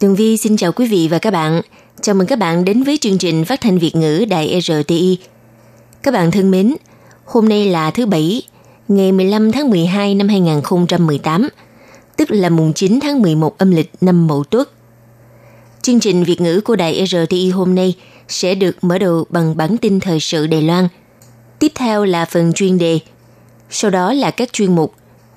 Tường Vi xin chào quý vị và các bạn. Chào mừng các bạn đến với chương trình phát thanh Việt ngữ Đài RTI. Các bạn thân mến, hôm nay là thứ Bảy, ngày 15 tháng 12 năm 2018, tức là mùng 9 tháng 11 âm lịch năm Mậu Tuất. Chương trình Việt ngữ của Đài RTI hôm nay sẽ được mở đầu bằng bản tin thời sự Đài Loan. Tiếp theo là phần chuyên đề, sau đó là các chuyên mục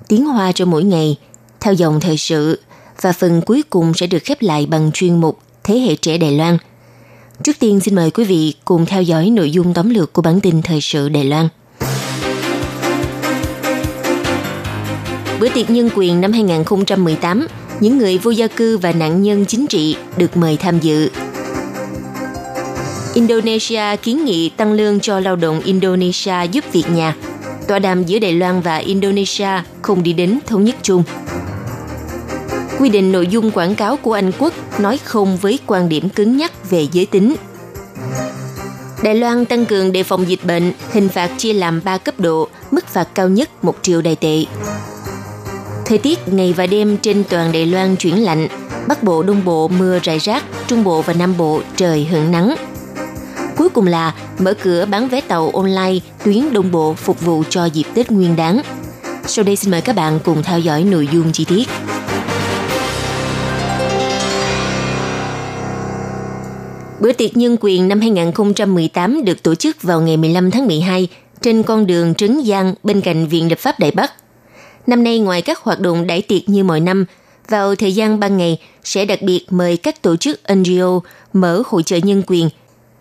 Tiếng Hoa cho mỗi ngày, theo dòng thời sự và phần cuối cùng sẽ được khép lại bằng chuyên mục Thế hệ trẻ Đài Loan. Trước tiên xin mời quý vị cùng theo dõi nội dung tóm lược của bản tin thời sự Đài Loan. Bữa tiệc nhân quyền năm 2018, những người vô gia cư và nạn nhân chính trị được mời tham dự. Indonesia kiến nghị tăng lương cho lao động Indonesia giúp việc nhà. Tọa đàm giữa Đài Loan và Indonesia không đi đến thống nhất chung quy định nội dung quảng cáo của Anh Quốc nói không với quan điểm cứng nhắc về giới tính. Đài Loan tăng cường đề phòng dịch bệnh, hình phạt chia làm 3 cấp độ, mức phạt cao nhất 1 triệu đài tệ. Thời tiết ngày và đêm trên toàn Đài Loan chuyển lạnh, Bắc Bộ, Đông Bộ mưa rải rác, Trung Bộ và Nam Bộ trời hưởng nắng. Cuối cùng là mở cửa bán vé tàu online tuyến Đông Bộ phục vụ cho dịp Tết Nguyên đán. Sau đây xin mời các bạn cùng theo dõi nội dung chi tiết. Bữa tiệc nhân quyền năm 2018 được tổ chức vào ngày 15 tháng 12 trên con đường Trấn Giang bên cạnh Viện Lập pháp Đại Bắc. Năm nay ngoài các hoạt động đại tiệc như mọi năm, vào thời gian ban ngày sẽ đặc biệt mời các tổ chức NGO mở hội trợ nhân quyền,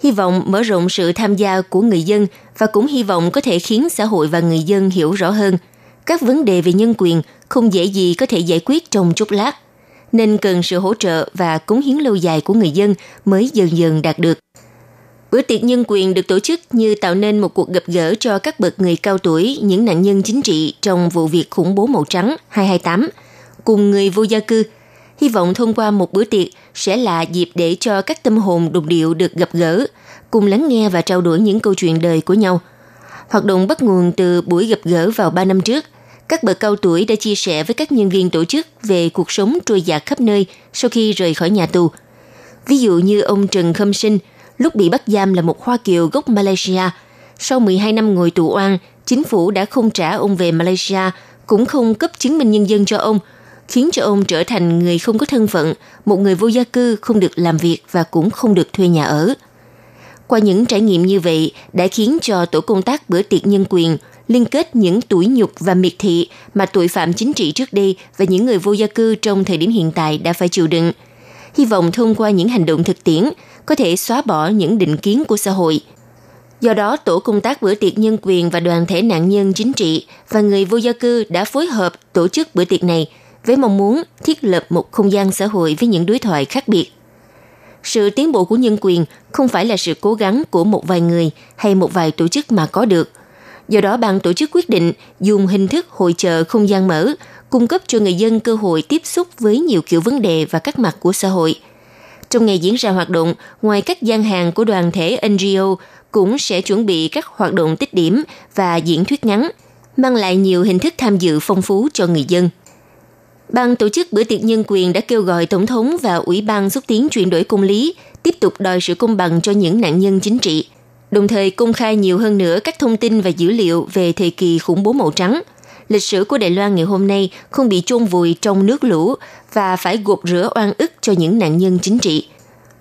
hy vọng mở rộng sự tham gia của người dân và cũng hy vọng có thể khiến xã hội và người dân hiểu rõ hơn các vấn đề về nhân quyền không dễ gì có thể giải quyết trong chốc lát nên cần sự hỗ trợ và cống hiến lâu dài của người dân mới dần dần đạt được. Bữa tiệc nhân quyền được tổ chức như tạo nên một cuộc gặp gỡ cho các bậc người cao tuổi, những nạn nhân chính trị trong vụ việc khủng bố màu trắng 228, cùng người vô gia cư. Hy vọng thông qua một bữa tiệc sẽ là dịp để cho các tâm hồn đục điệu được gặp gỡ, cùng lắng nghe và trao đổi những câu chuyện đời của nhau. Hoạt động bắt nguồn từ buổi gặp gỡ vào 3 năm trước, các bậc cao tuổi đã chia sẻ với các nhân viên tổ chức về cuộc sống trôi dạt khắp nơi sau khi rời khỏi nhà tù. Ví dụ như ông Trần Khâm Sinh, lúc bị bắt giam là một Hoa Kiều gốc Malaysia. Sau 12 năm ngồi tù oan, chính phủ đã không trả ông về Malaysia, cũng không cấp chứng minh nhân dân cho ông, khiến cho ông trở thành người không có thân phận, một người vô gia cư không được làm việc và cũng không được thuê nhà ở. Qua những trải nghiệm như vậy đã khiến cho tổ công tác bữa tiệc nhân quyền liên kết những tuổi nhục và miệt thị mà tội phạm chính trị trước đây và những người vô gia cư trong thời điểm hiện tại đã phải chịu đựng. Hy vọng thông qua những hành động thực tiễn có thể xóa bỏ những định kiến của xã hội. Do đó, tổ công tác bữa tiệc nhân quyền và đoàn thể nạn nhân chính trị và người vô gia cư đã phối hợp tổ chức bữa tiệc này với mong muốn thiết lập một không gian xã hội với những đối thoại khác biệt. Sự tiến bộ của nhân quyền không phải là sự cố gắng của một vài người hay một vài tổ chức mà có được – Do đó, ban tổ chức quyết định dùng hình thức hội chợ không gian mở, cung cấp cho người dân cơ hội tiếp xúc với nhiều kiểu vấn đề và các mặt của xã hội. Trong ngày diễn ra hoạt động, ngoài các gian hàng của đoàn thể NGO cũng sẽ chuẩn bị các hoạt động tích điểm và diễn thuyết ngắn, mang lại nhiều hình thức tham dự phong phú cho người dân. Ban tổ chức bữa tiệc nhân quyền đã kêu gọi Tổng thống và Ủy ban xúc tiến chuyển đổi công lý tiếp tục đòi sự công bằng cho những nạn nhân chính trị – đồng thời công khai nhiều hơn nữa các thông tin và dữ liệu về thời kỳ khủng bố màu trắng. Lịch sử của Đài Loan ngày hôm nay không bị chôn vùi trong nước lũ và phải gột rửa oan ức cho những nạn nhân chính trị.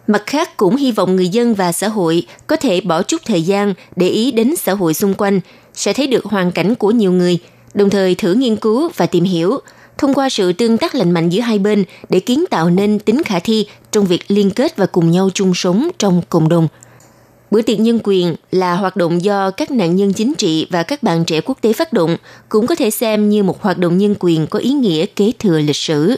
Mặt khác cũng hy vọng người dân và xã hội có thể bỏ chút thời gian để ý đến xã hội xung quanh, sẽ thấy được hoàn cảnh của nhiều người, đồng thời thử nghiên cứu và tìm hiểu, thông qua sự tương tác lành mạnh giữa hai bên để kiến tạo nên tính khả thi trong việc liên kết và cùng nhau chung sống trong cộng đồng – Bữa tiệc nhân quyền là hoạt động do các nạn nhân chính trị và các bạn trẻ quốc tế phát động, cũng có thể xem như một hoạt động nhân quyền có ý nghĩa kế thừa lịch sử.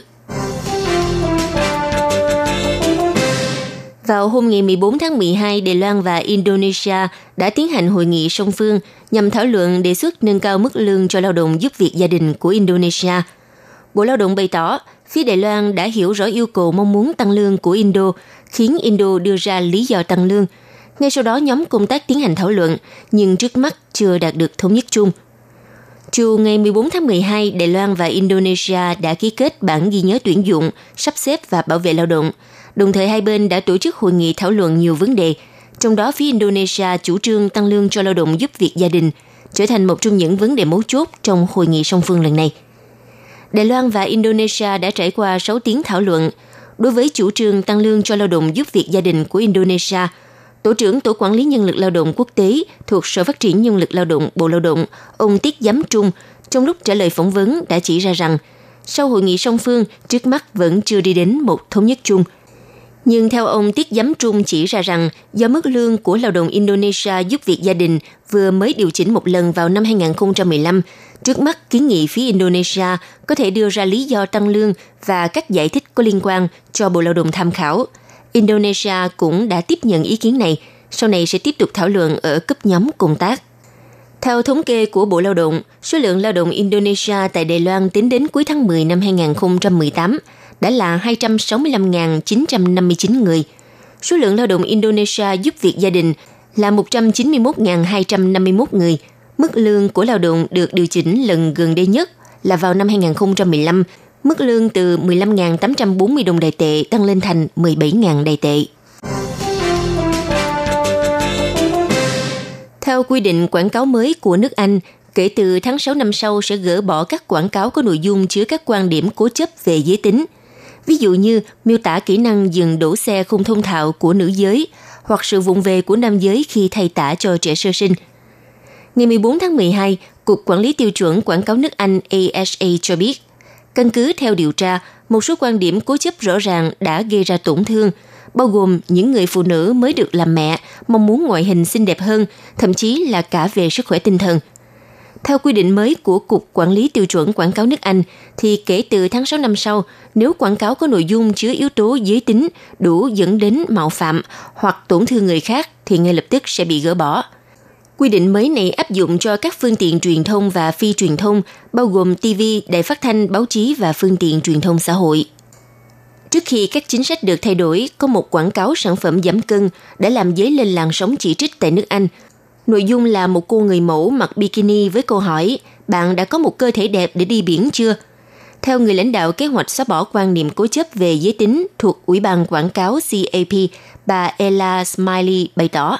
Vào hôm ngày 14 tháng 12, Đài Loan và Indonesia đã tiến hành hội nghị song phương nhằm thảo luận đề xuất nâng cao mức lương cho lao động giúp việc gia đình của Indonesia. Bộ Lao động bày tỏ, phía Đài Loan đã hiểu rõ yêu cầu mong muốn tăng lương của Indo, khiến Indo đưa ra lý do tăng lương. Ngay sau đó nhóm công tác tiến hành thảo luận, nhưng trước mắt chưa đạt được thống nhất chung. Chiều ngày 14 tháng 12, Đài Loan và Indonesia đã ký kết bản ghi nhớ tuyển dụng, sắp xếp và bảo vệ lao động – Đồng thời hai bên đã tổ chức hội nghị thảo luận nhiều vấn đề, trong đó phía Indonesia chủ trương tăng lương cho lao động giúp việc gia đình, trở thành một trong những vấn đề mấu chốt trong hội nghị song phương lần này. Đài Loan và Indonesia đã trải qua 6 tiếng thảo luận. Đối với chủ trương tăng lương cho lao động giúp việc gia đình của Indonesia, Tổ trưởng Tổ quản lý Nhân lực Lao động Quốc tế thuộc Sở Phát triển Nhân lực Lao động Bộ Lao động, ông Tiết Giám Trung, trong lúc trả lời phỏng vấn đã chỉ ra rằng, sau hội nghị song phương, trước mắt vẫn chưa đi đến một thống nhất chung – nhưng theo ông Tiết Giám Trung chỉ ra rằng do mức lương của lao động Indonesia giúp việc gia đình vừa mới điều chỉnh một lần vào năm 2015, trước mắt kiến nghị phía Indonesia có thể đưa ra lý do tăng lương và các giải thích có liên quan cho Bộ Lao động tham khảo. Indonesia cũng đã tiếp nhận ý kiến này, sau này sẽ tiếp tục thảo luận ở cấp nhóm công tác. Theo thống kê của Bộ Lao động, số lượng lao động Indonesia tại Đài Loan tính đến cuối tháng 10 năm 2018 đã là 265.959 người. Số lượng lao động Indonesia giúp việc gia đình là 191.251 người. Mức lương của lao động được điều chỉnh lần gần đây nhất là vào năm 2015, mức lương từ 15.840 đồng đại tệ tăng lên thành 17.000 đại tệ. Theo quy định quảng cáo mới của nước Anh, kể từ tháng 6 năm sau sẽ gỡ bỏ các quảng cáo có nội dung chứa các quan điểm cố chấp về giới tính – ví dụ như miêu tả kỹ năng dừng đổ xe không thông thạo của nữ giới hoặc sự vụng về của nam giới khi thay tả cho trẻ sơ sinh. Ngày 14 tháng 12, Cục Quản lý Tiêu chuẩn Quảng cáo nước Anh ASA cho biết, căn cứ theo điều tra, một số quan điểm cố chấp rõ ràng đã gây ra tổn thương, bao gồm những người phụ nữ mới được làm mẹ, mong muốn ngoại hình xinh đẹp hơn, thậm chí là cả về sức khỏe tinh thần – theo quy định mới của Cục Quản lý Tiêu chuẩn Quảng cáo nước Anh, thì kể từ tháng 6 năm sau, nếu quảng cáo có nội dung chứa yếu tố giới tính đủ dẫn đến mạo phạm hoặc tổn thương người khác thì ngay lập tức sẽ bị gỡ bỏ. Quy định mới này áp dụng cho các phương tiện truyền thông và phi truyền thông, bao gồm TV, đài phát thanh, báo chí và phương tiện truyền thông xã hội. Trước khi các chính sách được thay đổi, có một quảng cáo sản phẩm giảm cân đã làm dấy lên làn sóng chỉ trích tại nước Anh – Nội dung là một cô người mẫu mặc bikini với câu hỏi bạn đã có một cơ thể đẹp để đi biển chưa? Theo người lãnh đạo kế hoạch xóa bỏ quan niệm cố chấp về giới tính thuộc Ủy ban quảng cáo CAP, bà Ella Smiley bày tỏ,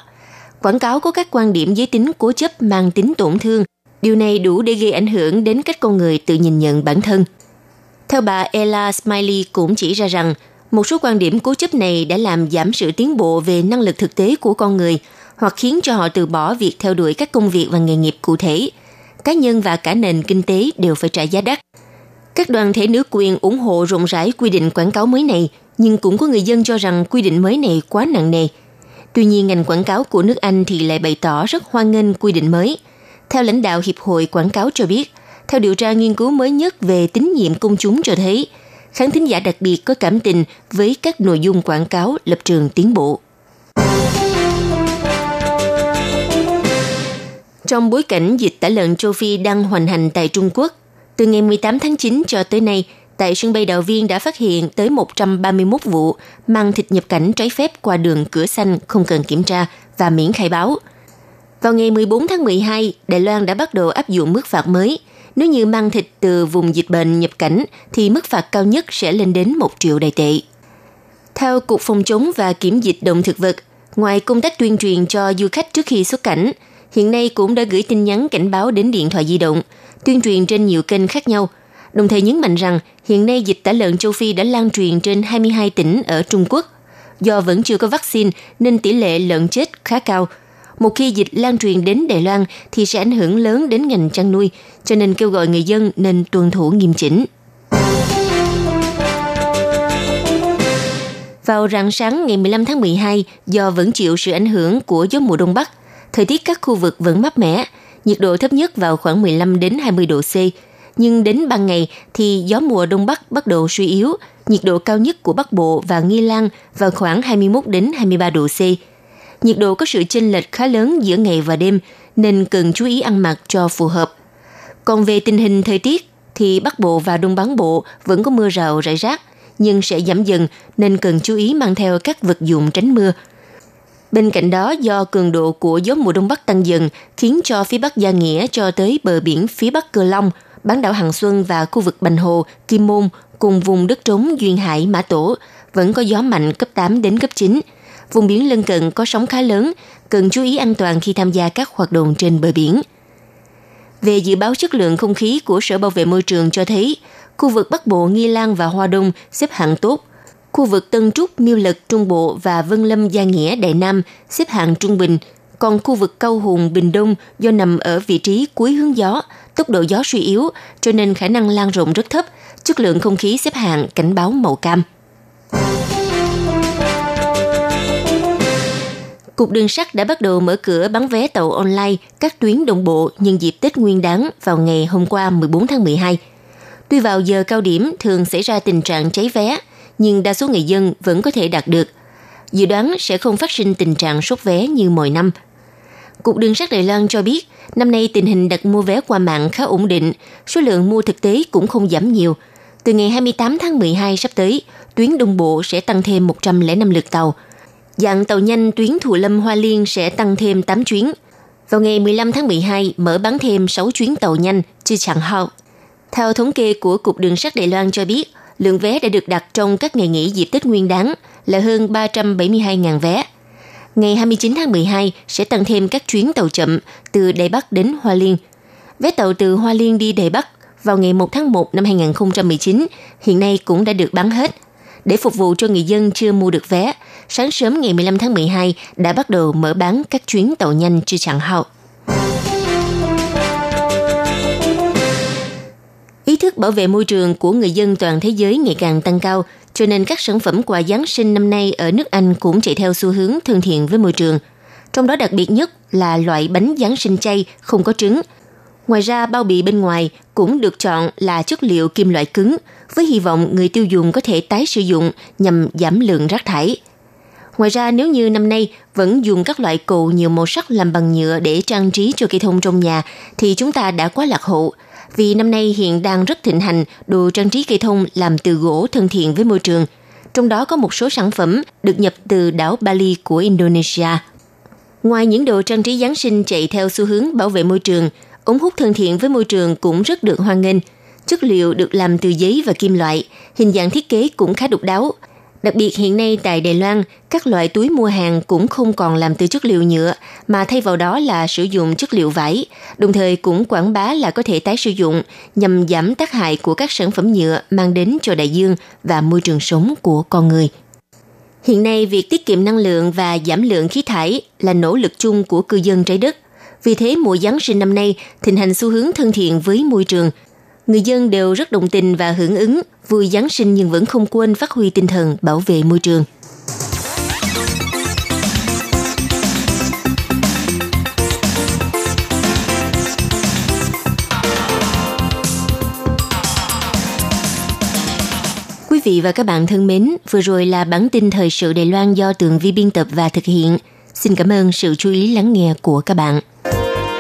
quảng cáo có các quan điểm giới tính cố chấp mang tính tổn thương. Điều này đủ để gây ảnh hưởng đến cách con người tự nhìn nhận bản thân. Theo bà Ella Smiley cũng chỉ ra rằng, một số quan điểm cố chấp này đã làm giảm sự tiến bộ về năng lực thực tế của con người – hoặc khiến cho họ từ bỏ việc theo đuổi các công việc và nghề nghiệp cụ thể. Cá nhân và cả nền kinh tế đều phải trả giá đắt. Các đoàn thể nữ quyền ủng hộ rộng rãi quy định quảng cáo mới này, nhưng cũng có người dân cho rằng quy định mới này quá nặng nề. Tuy nhiên, ngành quảng cáo của nước Anh thì lại bày tỏ rất hoan nghênh quy định mới. Theo lãnh đạo Hiệp hội Quảng cáo cho biết, theo điều tra nghiên cứu mới nhất về tín nhiệm công chúng cho thấy, khán thính giả đặc biệt có cảm tình với các nội dung quảng cáo lập trường tiến bộ. Trong bối cảnh dịch tả lợn châu Phi đang hoành hành tại Trung Quốc, từ ngày 18 tháng 9 cho tới nay, tại sân bay Đào Viên đã phát hiện tới 131 vụ mang thịt nhập cảnh trái phép qua đường cửa xanh không cần kiểm tra và miễn khai báo. Vào ngày 14 tháng 12, Đài Loan đã bắt đầu áp dụng mức phạt mới. Nếu như mang thịt từ vùng dịch bệnh nhập cảnh thì mức phạt cao nhất sẽ lên đến 1 triệu đài tệ. Theo Cục Phòng chống và Kiểm dịch động thực vật, ngoài công tác tuyên truyền cho du khách trước khi xuất cảnh, hiện nay cũng đã gửi tin nhắn cảnh báo đến điện thoại di động, tuyên truyền trên nhiều kênh khác nhau, đồng thời nhấn mạnh rằng hiện nay dịch tả lợn châu Phi đã lan truyền trên 22 tỉnh ở Trung Quốc. Do vẫn chưa có vaccine nên tỷ lệ lợn chết khá cao. Một khi dịch lan truyền đến Đài Loan thì sẽ ảnh hưởng lớn đến ngành chăn nuôi, cho nên kêu gọi người dân nên tuân thủ nghiêm chỉnh. Vào rạng sáng ngày 15 tháng 12, do vẫn chịu sự ảnh hưởng của gió mùa đông bắc, thời tiết các khu vực vẫn mát mẻ, nhiệt độ thấp nhất vào khoảng 15 đến 20 độ C nhưng đến ban ngày thì gió mùa đông bắc bắt đầu suy yếu, nhiệt độ cao nhất của Bắc Bộ và Nghi Lan vào khoảng 21 đến 23 độ C. Nhiệt độ có sự chênh lệch khá lớn giữa ngày và đêm nên cần chú ý ăn mặc cho phù hợp. Còn về tình hình thời tiết thì Bắc Bộ và Đông Bắc Bộ vẫn có mưa rào rải rác, nhưng sẽ giảm dần nên cần chú ý mang theo các vật dụng tránh mưa. Bên cạnh đó, do cường độ của gió mùa đông bắc tăng dần, khiến cho phía bắc Gia Nghĩa cho tới bờ biển phía bắc Cờ Long, bán đảo Hằng Xuân và khu vực Bành Hồ, Kim Môn cùng vùng đất trống Duyên Hải, Mã Tổ vẫn có gió mạnh cấp 8 đến cấp 9. Vùng biển lân cận có sóng khá lớn, cần chú ý an toàn khi tham gia các hoạt động trên bờ biển. Về dự báo chất lượng không khí của Sở Bảo vệ Môi trường cho thấy, khu vực Bắc Bộ, Nghi Lan và Hoa Đông xếp hạng tốt, khu vực Tân Trúc, Miêu Lực, Trung Bộ và Vân Lâm, Gia Nghĩa, Đại Nam xếp hạng trung bình, còn khu vực Câu Hùng, Bình Đông do nằm ở vị trí cuối hướng gió, tốc độ gió suy yếu, cho nên khả năng lan rộng rất thấp, chất lượng không khí xếp hạng cảnh báo màu cam. Cục Đường sắt đã bắt đầu mở cửa bán vé tàu online các tuyến đồng bộ nhân dịp Tết Nguyên đán vào ngày hôm qua 14 tháng 12. Tuy vào giờ cao điểm thường xảy ra tình trạng cháy vé, nhưng đa số người dân vẫn có thể đạt được. Dự đoán sẽ không phát sinh tình trạng sốt vé như mọi năm. Cục Đường sắt Đài Loan cho biết, năm nay tình hình đặt mua vé qua mạng khá ổn định, số lượng mua thực tế cũng không giảm nhiều. Từ ngày 28 tháng 12 sắp tới, tuyến đồng bộ sẽ tăng thêm 105 lượt tàu. Dạng tàu nhanh tuyến Thủ Lâm Hoa Liên sẽ tăng thêm 8 chuyến. Vào ngày 15 tháng 12, mở bán thêm 6 chuyến tàu nhanh, chưa chẳng hao. Theo thống kê của Cục Đường sắt Đài Loan cho biết, lượng vé đã được đặt trong các ngày nghỉ dịp Tết Nguyên đán là hơn 372.000 vé. Ngày 29 tháng 12 sẽ tăng thêm các chuyến tàu chậm từ Đài Bắc đến Hoa Liên. Vé tàu từ Hoa Liên đi Đài Bắc vào ngày 1 tháng 1 năm 2019 hiện nay cũng đã được bán hết. Để phục vụ cho người dân chưa mua được vé, sáng sớm ngày 15 tháng 12 đã bắt đầu mở bán các chuyến tàu nhanh chưa chặn hậu. Ý thức bảo vệ môi trường của người dân toàn thế giới ngày càng tăng cao, cho nên các sản phẩm quà Giáng sinh năm nay ở nước Anh cũng chạy theo xu hướng thân thiện với môi trường. Trong đó đặc biệt nhất là loại bánh Giáng sinh chay không có trứng. Ngoài ra, bao bì bên ngoài cũng được chọn là chất liệu kim loại cứng, với hy vọng người tiêu dùng có thể tái sử dụng nhằm giảm lượng rác thải. Ngoài ra, nếu như năm nay vẫn dùng các loại cồ nhiều màu sắc làm bằng nhựa để trang trí cho cây thông trong nhà, thì chúng ta đã quá lạc hậu – vì năm nay hiện đang rất thịnh hành đồ trang trí cây thông làm từ gỗ thân thiện với môi trường. Trong đó có một số sản phẩm được nhập từ đảo Bali của Indonesia. Ngoài những đồ trang trí Giáng sinh chạy theo xu hướng bảo vệ môi trường, ống hút thân thiện với môi trường cũng rất được hoan nghênh. Chất liệu được làm từ giấy và kim loại, hình dạng thiết kế cũng khá độc đáo, Đặc biệt hiện nay tại Đài Loan, các loại túi mua hàng cũng không còn làm từ chất liệu nhựa, mà thay vào đó là sử dụng chất liệu vải, đồng thời cũng quảng bá là có thể tái sử dụng nhằm giảm tác hại của các sản phẩm nhựa mang đến cho đại dương và môi trường sống của con người. Hiện nay, việc tiết kiệm năng lượng và giảm lượng khí thải là nỗ lực chung của cư dân trái đất. Vì thế, mùa Giáng sinh năm nay thịnh hành xu hướng thân thiện với môi trường – người dân đều rất đồng tình và hưởng ứng, vui Giáng sinh nhưng vẫn không quên phát huy tinh thần bảo vệ môi trường. Quý vị và các bạn thân mến, vừa rồi là bản tin thời sự Đài Loan do Tường Vi biên tập và thực hiện. Xin cảm ơn sự chú ý lắng nghe của các bạn.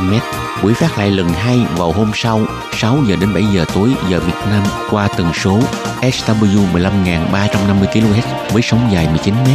m. Buổi phát lại lần hai vào hôm sau 6 giờ đến 7 giờ tối giờ Việt Nam qua tần số SW 15350 kHz với sóng dài 19 m.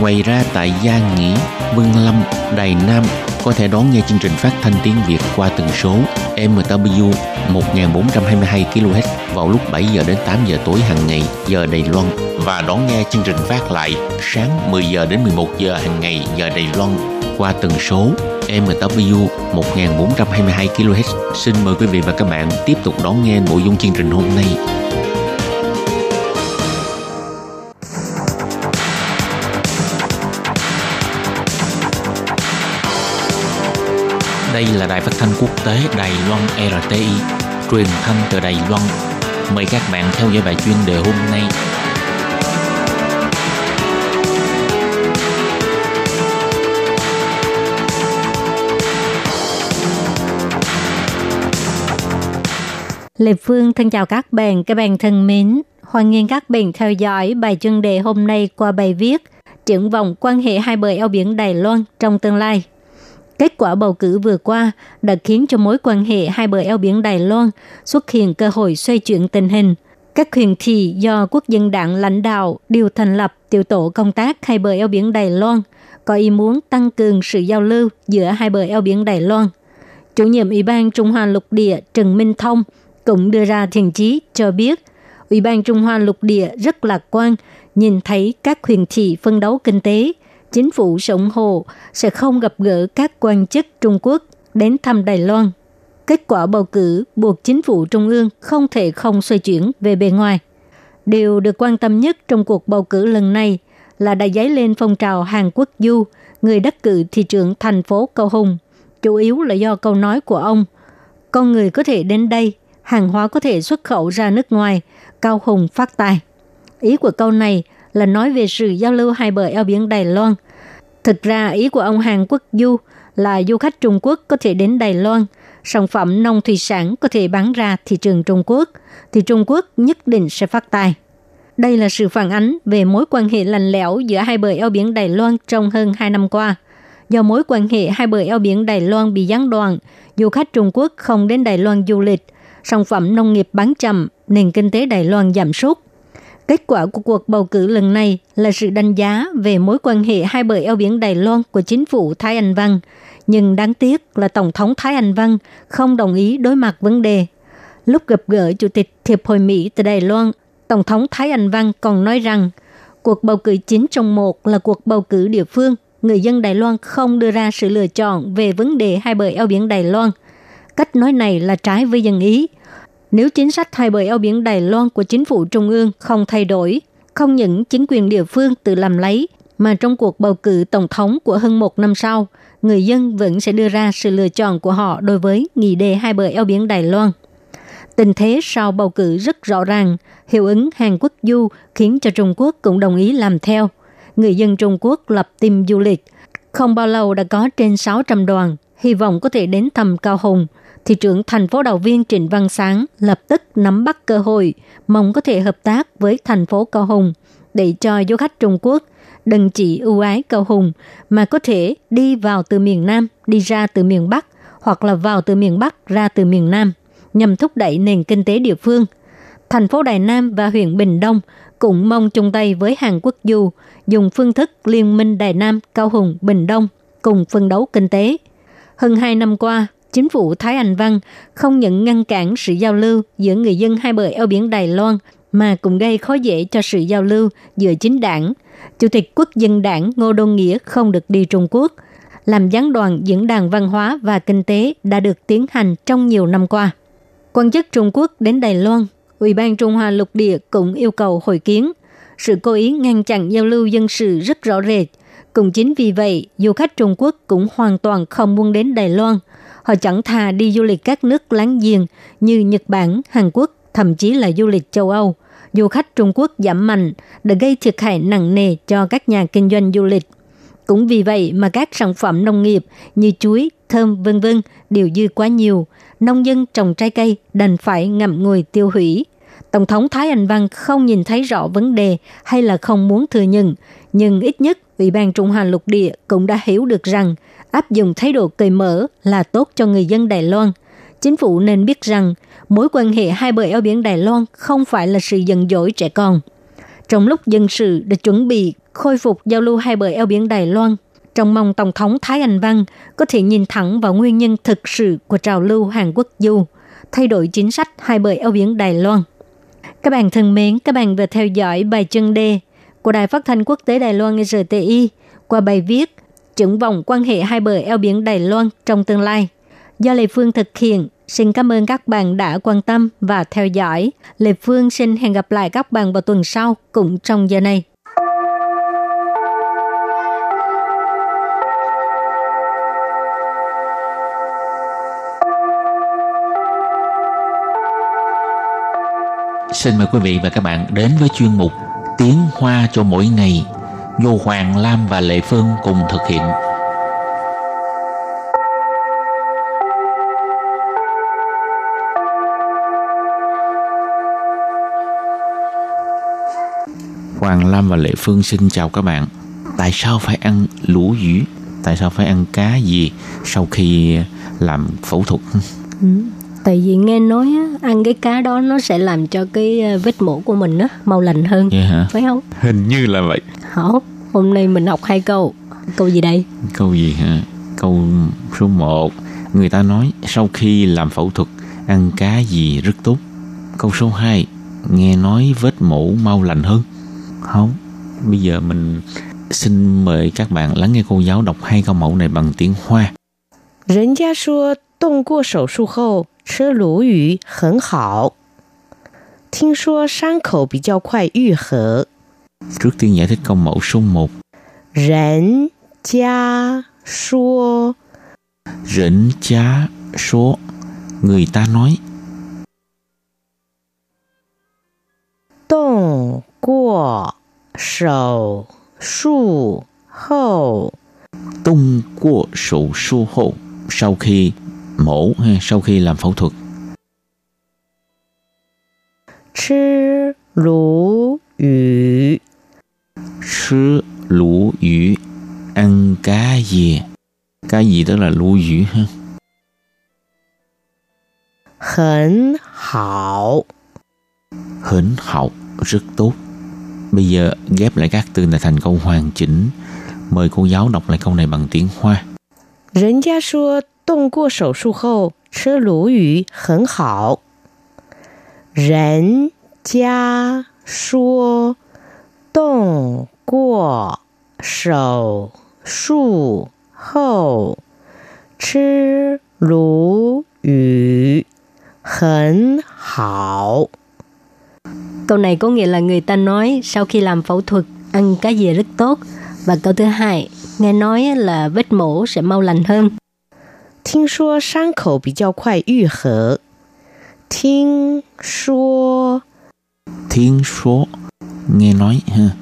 Ngoài ra tại Gia Nghĩa, Vân Lâm, Đài Nam có thể đón nghe chương trình phát thanh tiếng Việt qua tần số MW 1422 kHz vào lúc 7 giờ đến 8 giờ tối hàng ngày giờ Đài Loan và đón nghe chương trình phát lại sáng 10 giờ đến 11 giờ hàng ngày giờ Đài Loan qua tần số MW 1422 kHz. Xin mời quý vị và các bạn tiếp tục đón nghe nội dung chương trình hôm nay. Đây là đài phát thanh quốc tế Đài Loan RTI, truyền thanh từ Đài Loan. Mời các bạn theo dõi bài chuyên đề hôm nay Lê Phương thân chào các bạn, các bạn thân mến. Hoan nghênh các bạn theo dõi bài chuyên đề hôm nay qua bài viết Triển vọng quan hệ hai bờ eo biển Đài Loan trong tương lai. Kết quả bầu cử vừa qua đã khiến cho mối quan hệ hai bờ eo biển Đài Loan xuất hiện cơ hội xoay chuyển tình hình. Các huyền thị do quốc dân đảng lãnh đạo đều thành lập tiểu tổ công tác hai bờ eo biển Đài Loan, có ý muốn tăng cường sự giao lưu giữa hai bờ eo biển Đài Loan. Chủ nhiệm Ủy ban Trung Hoa Lục Địa Trần Minh Thông cũng đưa ra thiện chí cho biết Ủy ban Trung Hoa lục địa rất lạc quan nhìn thấy các huyền thị phân đấu kinh tế, chính phủ sẽ ủng hộ sẽ không gặp gỡ các quan chức Trung Quốc đến thăm Đài Loan. Kết quả bầu cử buộc chính phủ Trung ương không thể không xoay chuyển về bề ngoài. Điều được quan tâm nhất trong cuộc bầu cử lần này là đã dấy lên phong trào Hàn Quốc Du, người đắc cử thị trưởng thành phố Cầu Hùng. Chủ yếu là do câu nói của ông, con người có thể đến đây hàng hóa có thể xuất khẩu ra nước ngoài, Cao Hùng phát tài. Ý của câu này là nói về sự giao lưu hai bờ eo biển Đài Loan. Thực ra ý của ông Hàn Quốc Du là du khách Trung Quốc có thể đến Đài Loan, sản phẩm nông thủy sản có thể bán ra thị trường Trung Quốc, thì Trung Quốc nhất định sẽ phát tài. Đây là sự phản ánh về mối quan hệ lành lẽo giữa hai bờ eo biển Đài Loan trong hơn 2 năm qua. Do mối quan hệ hai bờ eo biển Đài Loan bị gián đoạn, du khách Trung Quốc không đến Đài Loan du lịch – sản phẩm nông nghiệp bán chậm, nền kinh tế Đài Loan giảm sút. Kết quả của cuộc bầu cử lần này là sự đánh giá về mối quan hệ hai bờ eo biển Đài Loan của chính phủ Thái Anh Văn. Nhưng đáng tiếc là Tổng thống Thái Anh Văn không đồng ý đối mặt vấn đề. Lúc gặp gỡ Chủ tịch Hiệp hội Mỹ tại Đài Loan, Tổng thống Thái Anh Văn còn nói rằng cuộc bầu cử chính trong một là cuộc bầu cử địa phương. Người dân Đài Loan không đưa ra sự lựa chọn về vấn đề hai bờ eo biển Đài Loan. Cách nói này là trái với dân ý, nếu chính sách hai bờ eo biển Đài Loan của chính phủ trung ương không thay đổi, không những chính quyền địa phương tự làm lấy, mà trong cuộc bầu cử tổng thống của hơn một năm sau, người dân vẫn sẽ đưa ra sự lựa chọn của họ đối với nghị đề hai bờ eo biển Đài Loan. Tình thế sau bầu cử rất rõ ràng, hiệu ứng Hàn Quốc du khiến cho Trung Quốc cũng đồng ý làm theo. Người dân Trung Quốc lập team du lịch. Không bao lâu đã có trên 600 đoàn, hy vọng có thể đến thăm Cao Hùng – thị trưởng thành phố đầu viên Trịnh Văn Sáng lập tức nắm bắt cơ hội, mong có thể hợp tác với thành phố Cao Hùng để cho du khách Trung Quốc đừng chỉ ưu ái Cao Hùng mà có thể đi vào từ miền Nam, đi ra từ miền Bắc hoặc là vào từ miền Bắc ra từ miền Nam nhằm thúc đẩy nền kinh tế địa phương. Thành phố Đài Nam và huyện Bình Đông cũng mong chung tay với Hàn Quốc Du dùng phương thức Liên minh Đài Nam, Cao Hùng, Bình Đông cùng phân đấu kinh tế. Hơn hai năm qua, chính phủ Thái Anh Văn không những ngăn cản sự giao lưu giữa người dân hai bờ eo biển Đài Loan mà cũng gây khó dễ cho sự giao lưu giữa chính đảng. Chủ tịch quốc dân đảng Ngô Đôn Nghĩa không được đi Trung Quốc, làm gián đoàn diễn đàn văn hóa và kinh tế đã được tiến hành trong nhiều năm qua. Quan chức Trung Quốc đến Đài Loan, Ủy ban Trung Hoa lục địa cũng yêu cầu hội kiến. Sự cố ý ngăn chặn giao lưu dân sự rất rõ rệt. Cũng chính vì vậy, du khách Trung Quốc cũng hoàn toàn không muốn đến Đài Loan – Họ chẳng thà đi du lịch các nước láng giềng như Nhật Bản, Hàn Quốc, thậm chí là du lịch châu Âu. Du khách Trung Quốc giảm mạnh đã gây thiệt hại nặng nề cho các nhà kinh doanh du lịch. Cũng vì vậy mà các sản phẩm nông nghiệp như chuối, thơm vân vân đều dư quá nhiều. Nông dân trồng trái cây đành phải ngậm ngùi tiêu hủy. Tổng thống Thái Anh Văn không nhìn thấy rõ vấn đề hay là không muốn thừa nhận, nhưng ít nhất Ủy ban Trung Hoa lục địa cũng đã hiểu được rằng áp dụng thái độ cởi mở là tốt cho người dân Đài Loan. Chính phủ nên biết rằng mối quan hệ hai bờ eo biển Đài Loan không phải là sự giận dỗi trẻ con. Trong lúc dân sự đã chuẩn bị khôi phục giao lưu hai bờ eo biển Đài Loan, trong mong Tổng thống Thái Anh Văn có thể nhìn thẳng vào nguyên nhân thực sự của trào lưu Hàn Quốc du, thay đổi chính sách hai bờ eo biển Đài Loan. Các bạn thân mến, các bạn vừa theo dõi bài chân đề của Đài Phát thanh Quốc tế Đài Loan RTI qua bài viết triển vòng quan hệ hai bờ eo biển Đài Loan trong tương lai. Do Lê Phương thực hiện, xin cảm ơn các bạn đã quan tâm và theo dõi. Lê Phương xin hẹn gặp lại các bạn vào tuần sau cũng trong giờ này. Xin mời quý vị và các bạn đến với chuyên mục Tiếng Hoa cho mỗi ngày do Hoàng, Lam và Lệ Phương cùng thực hiện. Hoàng, Lam và Lệ Phương xin chào các bạn. Tại sao phải ăn lũ dữ? Tại sao phải ăn cá gì sau khi làm phẫu thuật? Ừ Ừ. Tại vì nghe nói á, ăn cái cá đó nó sẽ làm cho cái ờ, vết mổ của mình á, mau lành hơn. Vậy hả? Phải không? Hình như là vậy. Hảo, hôm nay mình học hai câu. Câu gì đây? Câu gì hả? Câu số 1 Người ta nói sau khi làm phẫu thuật ăn cá gì rất tốt. Câu số 2 Nghe nói vết mổ mau lành hơn. Không, bây giờ mình xin mời các bạn lắng nghe cô giáo đọc hai câu mẫu này bằng tiếng Hoa. 人家说动过手术后 吃鲈鱼很好，听说伤口比较快愈合。 Trước tiên giải thích câu mẫu số 1. 人家说 Rỉnh chá số Người ta nói 动过手术后 tung qua sổ su hậu sau khi mổ sau khi làm phẫu thuật. Chứ lũ yu Chứ lũ yu Ăn cá gì Cá gì đó là lũ yu ha. Hẳn hảo Hẳn hảo rất tốt Bây giờ ghép lại các từ này thành câu hoàn chỉnh Mời cô giáo đọc lại câu này bằng tiếng Hoa. Nhân gia 动过手术后吃鲈鱼很好。人家说动过手术后吃鲈鱼很好。 Câu này có nghĩa là người ta nói sau khi làm phẫu thuật ăn cá gì rất tốt. Và câu thứ hai, nghe nói là vết mổ sẽ mau lành hơn. 听说伤口比较快愈合。听说 thiên số nghe nói ha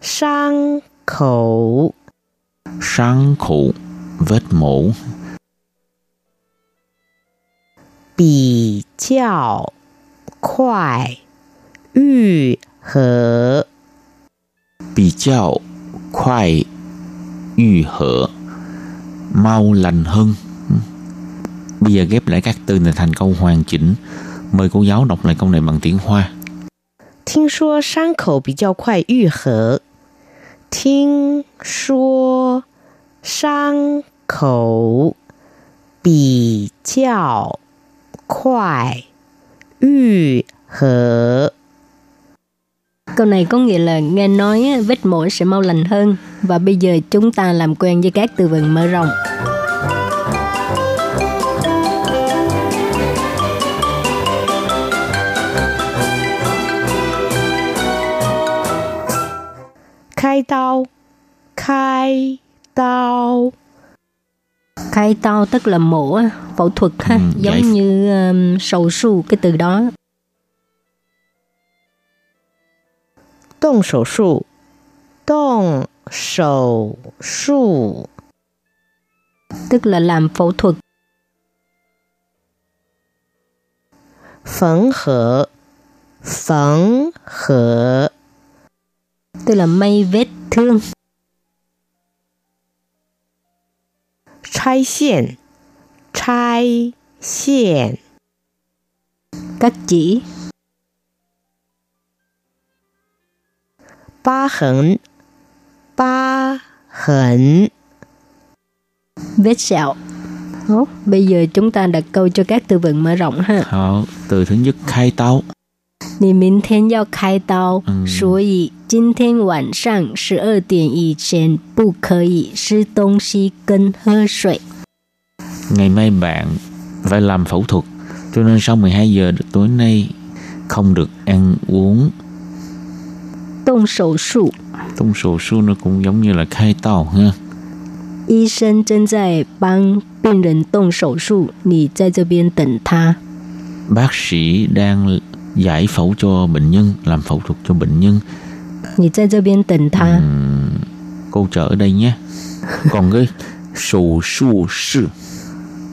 伤口 sáng khổ vết mổ 比较快愈合。 bị chào khoai yu hở mau lành hơn bây giờ ghép lại các từ này thành câu hoàn chỉnh mời cô giáo đọc lại câu này bằng tiếng hoa 听说伤口比较快愈合。听说伤口比较快愈合。 Câu này có nghĩa là nghe nói vết mổ sẽ mau lành hơn và bây giờ chúng ta làm quen với các từ vựng mở rộng. Khai tao Khai tao Khai tao tức là mổ, phẫu thuật ha, ừ, giống như um, sầu su cái từ đó. 动手术，动手术， Tức là làm phẫu thuật. 缝合，缝合， Tức là may vết thương. 拆线，拆线， Cắt chỉ. 疤痕，疤痕， vết sẹo. Tốt, bây giờ chúng ta đặt câu cho các từ vựng mở rộng ha. Đó, từ thứ nhất khai tao 你明天要开刀，嗯所以今天晚上十二点以前不可以吃东西跟喝水。 ngày mai bạn phải làm phẫu thuật cho nên sau 12 giờ tối nay không được ăn uống 动手术， tung sổ su nó cũng giống như là khai tàu ha 医生正在帮病人动手术，你在这边等他。 bác sĩ đang giải phẫu cho bệnh nhân làm phẫu thuật cho bệnh nhân 你在这边等他。 cô chờ ở đây nhé còn cái sổ su sư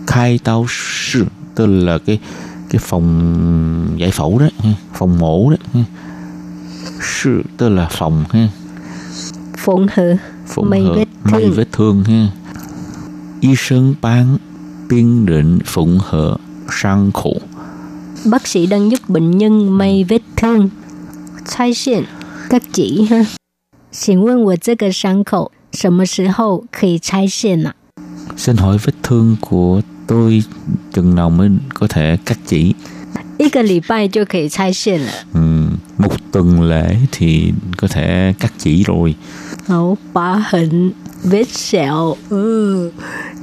khai tao sư tức là cái cái phòng giải phẫu đó ha, phòng mổ đó ha. sư tức là phòng ha 缝合 phẫu May hợp, vết may thương. vết thương ha y sinh bán biên định phụng hợp sang khổ bác sĩ đang giúp bệnh nhân may vết thương. 拆线，cắt chỉ ha. 请问我这个伤口什么时候可以拆线啊？ xin hỏi vết thương của tôi chừng nào mới có thể cắt chỉ 一个礼拜就可以拆线了。 ừ, một tuần lễ thì có thể cắt chỉ rồi 好，疤痕，vết sẹo，嗯，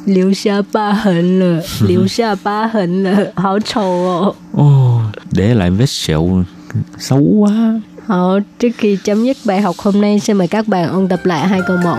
留下疤痕了，留下疤痕了，好丑哦。 Ồ, để lại vết sẹo xấu quá 好，trước khi chấm dứt bài học hôm nay, xin mời các bạn ôn tập lại hai câu mẫu.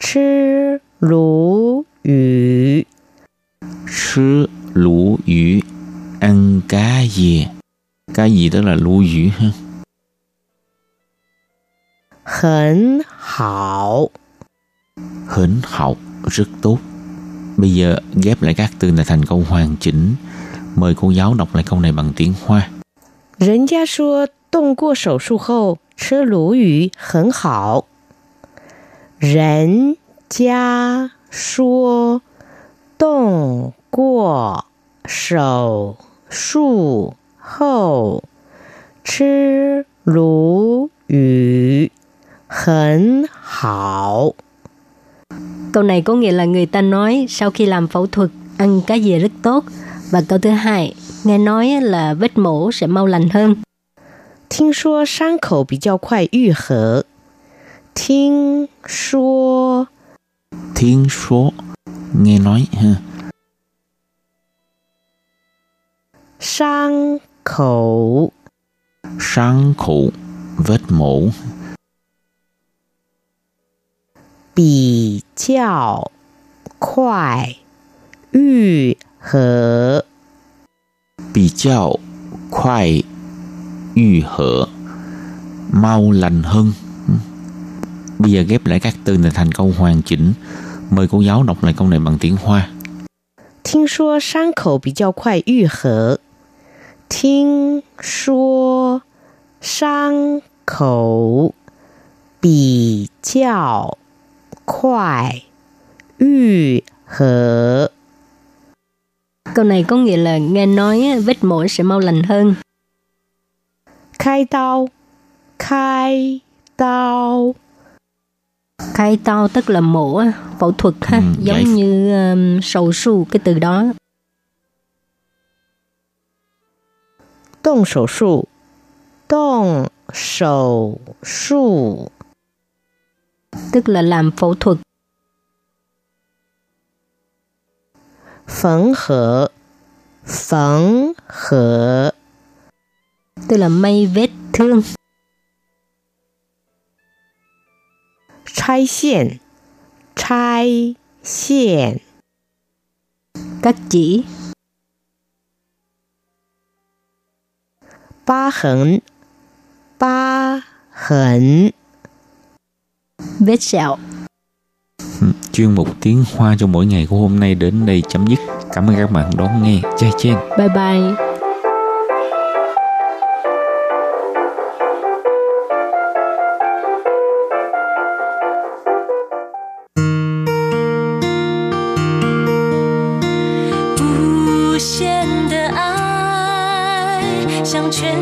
吃鲈鱼 sư lũ dữ ăn cá gì cá gì đó là lũ dữ ha 很好。 hến học rất tốt bây giờ ghép lại các từ này thành câu hoàn chỉnh mời cô giáo đọc lại câu này bằng tiếng hoa 人家说动过手术后吃鲈鱼很好。 人家说动过手术后吃鲈鱼很好。 Câu này có nghĩa là người ta nói sau khi làm phẫu thuật ăn cá dìa rất tốt. Và câu thứ hai, nghe nói là vết mổ sẽ mau lành hơn. 听说伤口比较快愈合。 Thiên số Nghe nói ha. Sang khẩu. Sang khẩu Vết mổ. Mau lành hơn. bây giờ ghép lại các từ này thành câu hoàn chỉnh mời cô giáo đọc lại câu này bằng tiếng hoa 听说伤口比较快愈合。听说伤口比较快愈合。 Câu này có nghĩa là nghe nói á, vết mổ sẽ mau lành hơn. 开刀，开刀， Khai tao tức là mổ, phẫu thuật ha, ừ, giống như um, sầu su cái từ đó. Động sầu su, động sầu su, tức là làm phẫu thuật. Phấn hở, phấn hở, tức là may vết thương. 拆线，拆线， Cắt chỉ. 疤痕，疤痕， vết sẹo. Ừ, chuyên mục tiếng Hoa cho mỗi ngày của hôm nay đến đây chấm dứt. Cảm ơn các bạn đón nghe. Chai chen. Bye bye.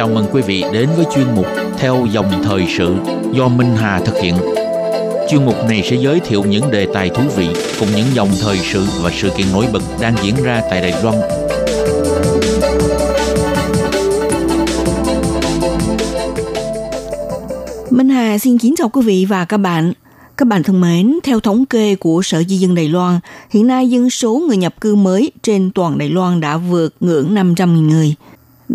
Chào mừng quý vị đến với chuyên mục Theo dòng thời sự do Minh Hà thực hiện. Chuyên mục này sẽ giới thiệu những đề tài thú vị cùng những dòng thời sự và sự kiện nổi bật đang diễn ra tại Đài Loan Minh Hà xin kính chào quý vị và các bạn. Các bạn thân mến, theo thống kê của Sở Di dân Đài Loan, hiện nay dân số người nhập cư mới trên toàn Đài Loan đã vượt ngưỡng 500.000 người.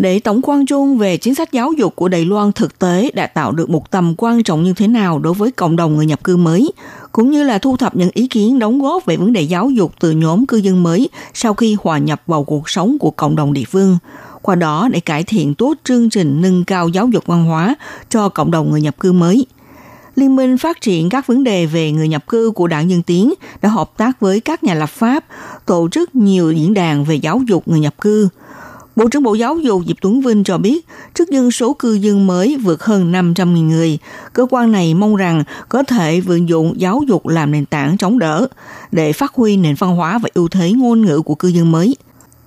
Để tổng quan chung về chính sách giáo dục của Đài Loan thực tế đã tạo được một tầm quan trọng như thế nào đối với cộng đồng người nhập cư mới, cũng như là thu thập những ý kiến đóng góp về vấn đề giáo dục từ nhóm cư dân mới sau khi hòa nhập vào cuộc sống của cộng đồng địa phương – qua đó để cải thiện tốt chương trình nâng cao giáo dục văn hóa cho cộng đồng người nhập cư mới. Liên minh phát triển các vấn đề về người nhập cư của đảng Dân Tiến đã hợp tác với các nhà lập pháp, tổ chức nhiều diễn đàn về giáo dục người nhập cư. Bộ trưởng Bộ Giáo dục Diệp Tuấn Vinh cho biết, trước dân số cư dân mới vượt hơn 500.000 người, cơ quan này mong rằng có thể vận dụng giáo dục làm nền tảng chống đỡ để phát huy nền văn hóa và ưu thế ngôn ngữ của cư dân mới –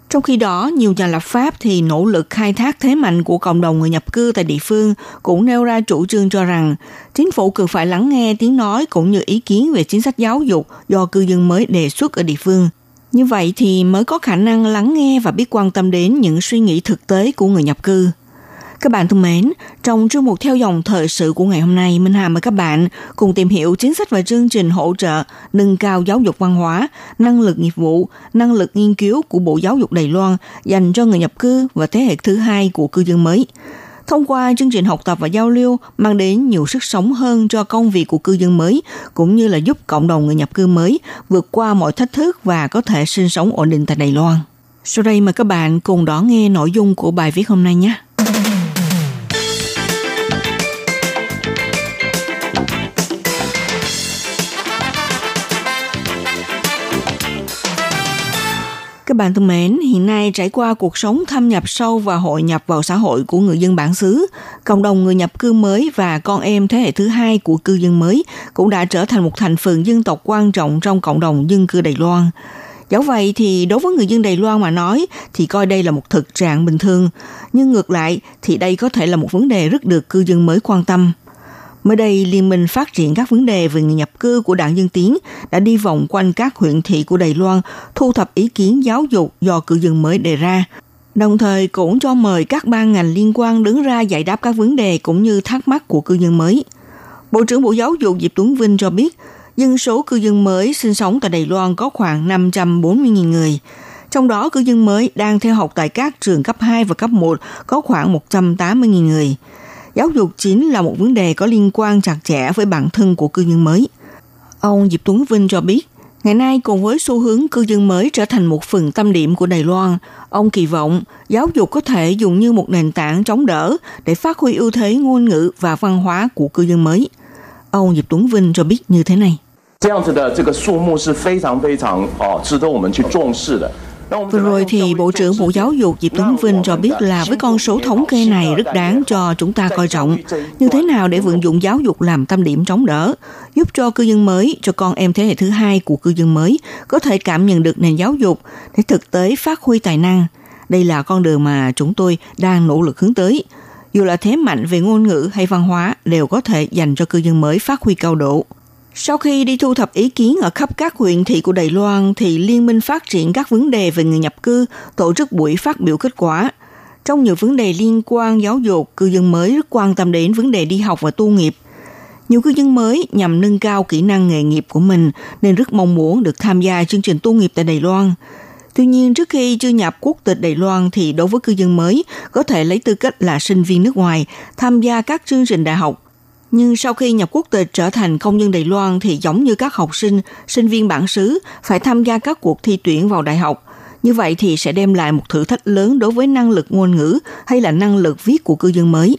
trong khi đó, nhiều nhà lập pháp thì nỗ lực khai thác thế mạnh của cộng đồng người nhập cư tại địa phương cũng nêu ra chủ trương cho rằng chính phủ cần phải lắng nghe tiếng nói cũng như ý kiến về chính sách giáo dục do cư dân mới đề xuất ở địa phương. Như vậy thì mới có khả năng lắng nghe và biết quan tâm đến những suy nghĩ thực tế của người nhập cư. Các bạn thân mến, trong chương mục theo dòng thời sự của ngày hôm nay, Minh Hà mời các bạn cùng tìm hiểu chính sách và chương trình hỗ trợ nâng cao giáo dục văn hóa, năng lực nghiệp vụ, năng lực nghiên cứu của Bộ Giáo dục Đài Loan dành cho người nhập cư và thế hệ thứ hai của cư dân mới. Thông qua chương trình học tập và giao lưu mang đến nhiều sức sống hơn cho công việc của cư dân mới, cũng như là giúp cộng đồng người nhập cư mới vượt qua mọi thách thức và có thể sinh sống ổn định tại Đài Loan. Sau đây mời các bạn cùng đón nghe nội dung của bài viết hôm nay nhé. Các bạn thân mến, hiện nay trải qua cuộc sống thâm nhập sâu và hội nhập vào xã hội của người dân bản xứ, cộng đồng người nhập cư mới và con em thế hệ thứ hai của cư dân mới cũng đã trở thành một thành phần dân tộc quan trọng trong cộng đồng dân cư Đài Loan. Dẫu vậy thì đối với người dân Đài Loan mà nói thì coi đây là một thực trạng bình thường, nhưng ngược lại thì đây có thể là một vấn đề rất được cư dân mới quan tâm. Mới đây, Liên minh phát triển các vấn đề về người nhập cư của đảng Dân Tiến đã đi vòng quanh các huyện thị của Đài Loan, thu thập ý kiến giáo dục do cư dân mới đề ra. Đồng thời cũng cho mời các ban ngành liên quan đứng ra giải đáp các vấn đề cũng như thắc mắc của cư dân mới. Bộ trưởng Bộ Giáo dục Diệp Tuấn Vinh cho biết, dân số cư dân mới sinh sống tại Đài Loan có khoảng 540.000 người. Trong đó, cư dân mới đang theo học tại các trường cấp 2 và cấp 1 có khoảng 180.000 người – giáo dục chính là một vấn đề có liên quan chặt chẽ với bản thân của cư dân mới. Ông Diệp Tuấn Vinh cho biết, ngày nay cùng với xu hướng cư dân mới trở thành một phần tâm điểm của Đài Loan, ông kỳ vọng giáo dục có thể dùng như một nền tảng chống đỡ để phát huy ưu thế ngôn ngữ và văn hóa của cư dân mới. Ông Diệp Tuấn Vinh cho biết như thế này. 这样子的这个数目是非常非常哦值得我们去重视的。 Vừa rồi thì Bộ trưởng Bộ Giáo dục Diệp Tuấn Vinh cho biết là với con số thống kê này rất đáng cho chúng ta coi trọng. Như thế nào để vận dụng giáo dục làm tâm điểm chống đỡ, giúp cho cư dân mới, cho con em thế hệ thứ hai của cư dân mới có thể cảm nhận được nền giáo dục để thực tế phát huy tài năng. Đây là con đường mà chúng tôi đang nỗ lực hướng tới. Dù là thế mạnh về ngôn ngữ hay văn hóa đều có thể dành cho cư dân mới phát huy cao độ. Sau khi đi thu thập ý kiến ở khắp các huyện thị của Đài Loan, thì Liên minh phát triển các vấn đề về người nhập cư tổ chức buổi phát biểu kết quả. Trong nhiều vấn đề liên quan giáo dục, cư dân mới rất quan tâm đến vấn đề đi học và tu nghiệp. Nhiều cư dân mới nhằm nâng cao kỹ năng nghề nghiệp của mình nên rất mong muốn được tham gia chương trình tu nghiệp tại Đài Loan. Tuy nhiên, trước khi chưa nhập quốc tịch Đài Loan thì đối với cư dân mới có thể lấy tư cách là sinh viên nước ngoài tham gia các chương trình đại học nhưng sau khi nhập quốc tịch trở thành công dân Đài Loan thì giống như các học sinh, sinh viên bản xứ phải tham gia các cuộc thi tuyển vào đại học. Như vậy thì sẽ đem lại một thử thách lớn đối với năng lực ngôn ngữ hay là năng lực viết của cư dân mới.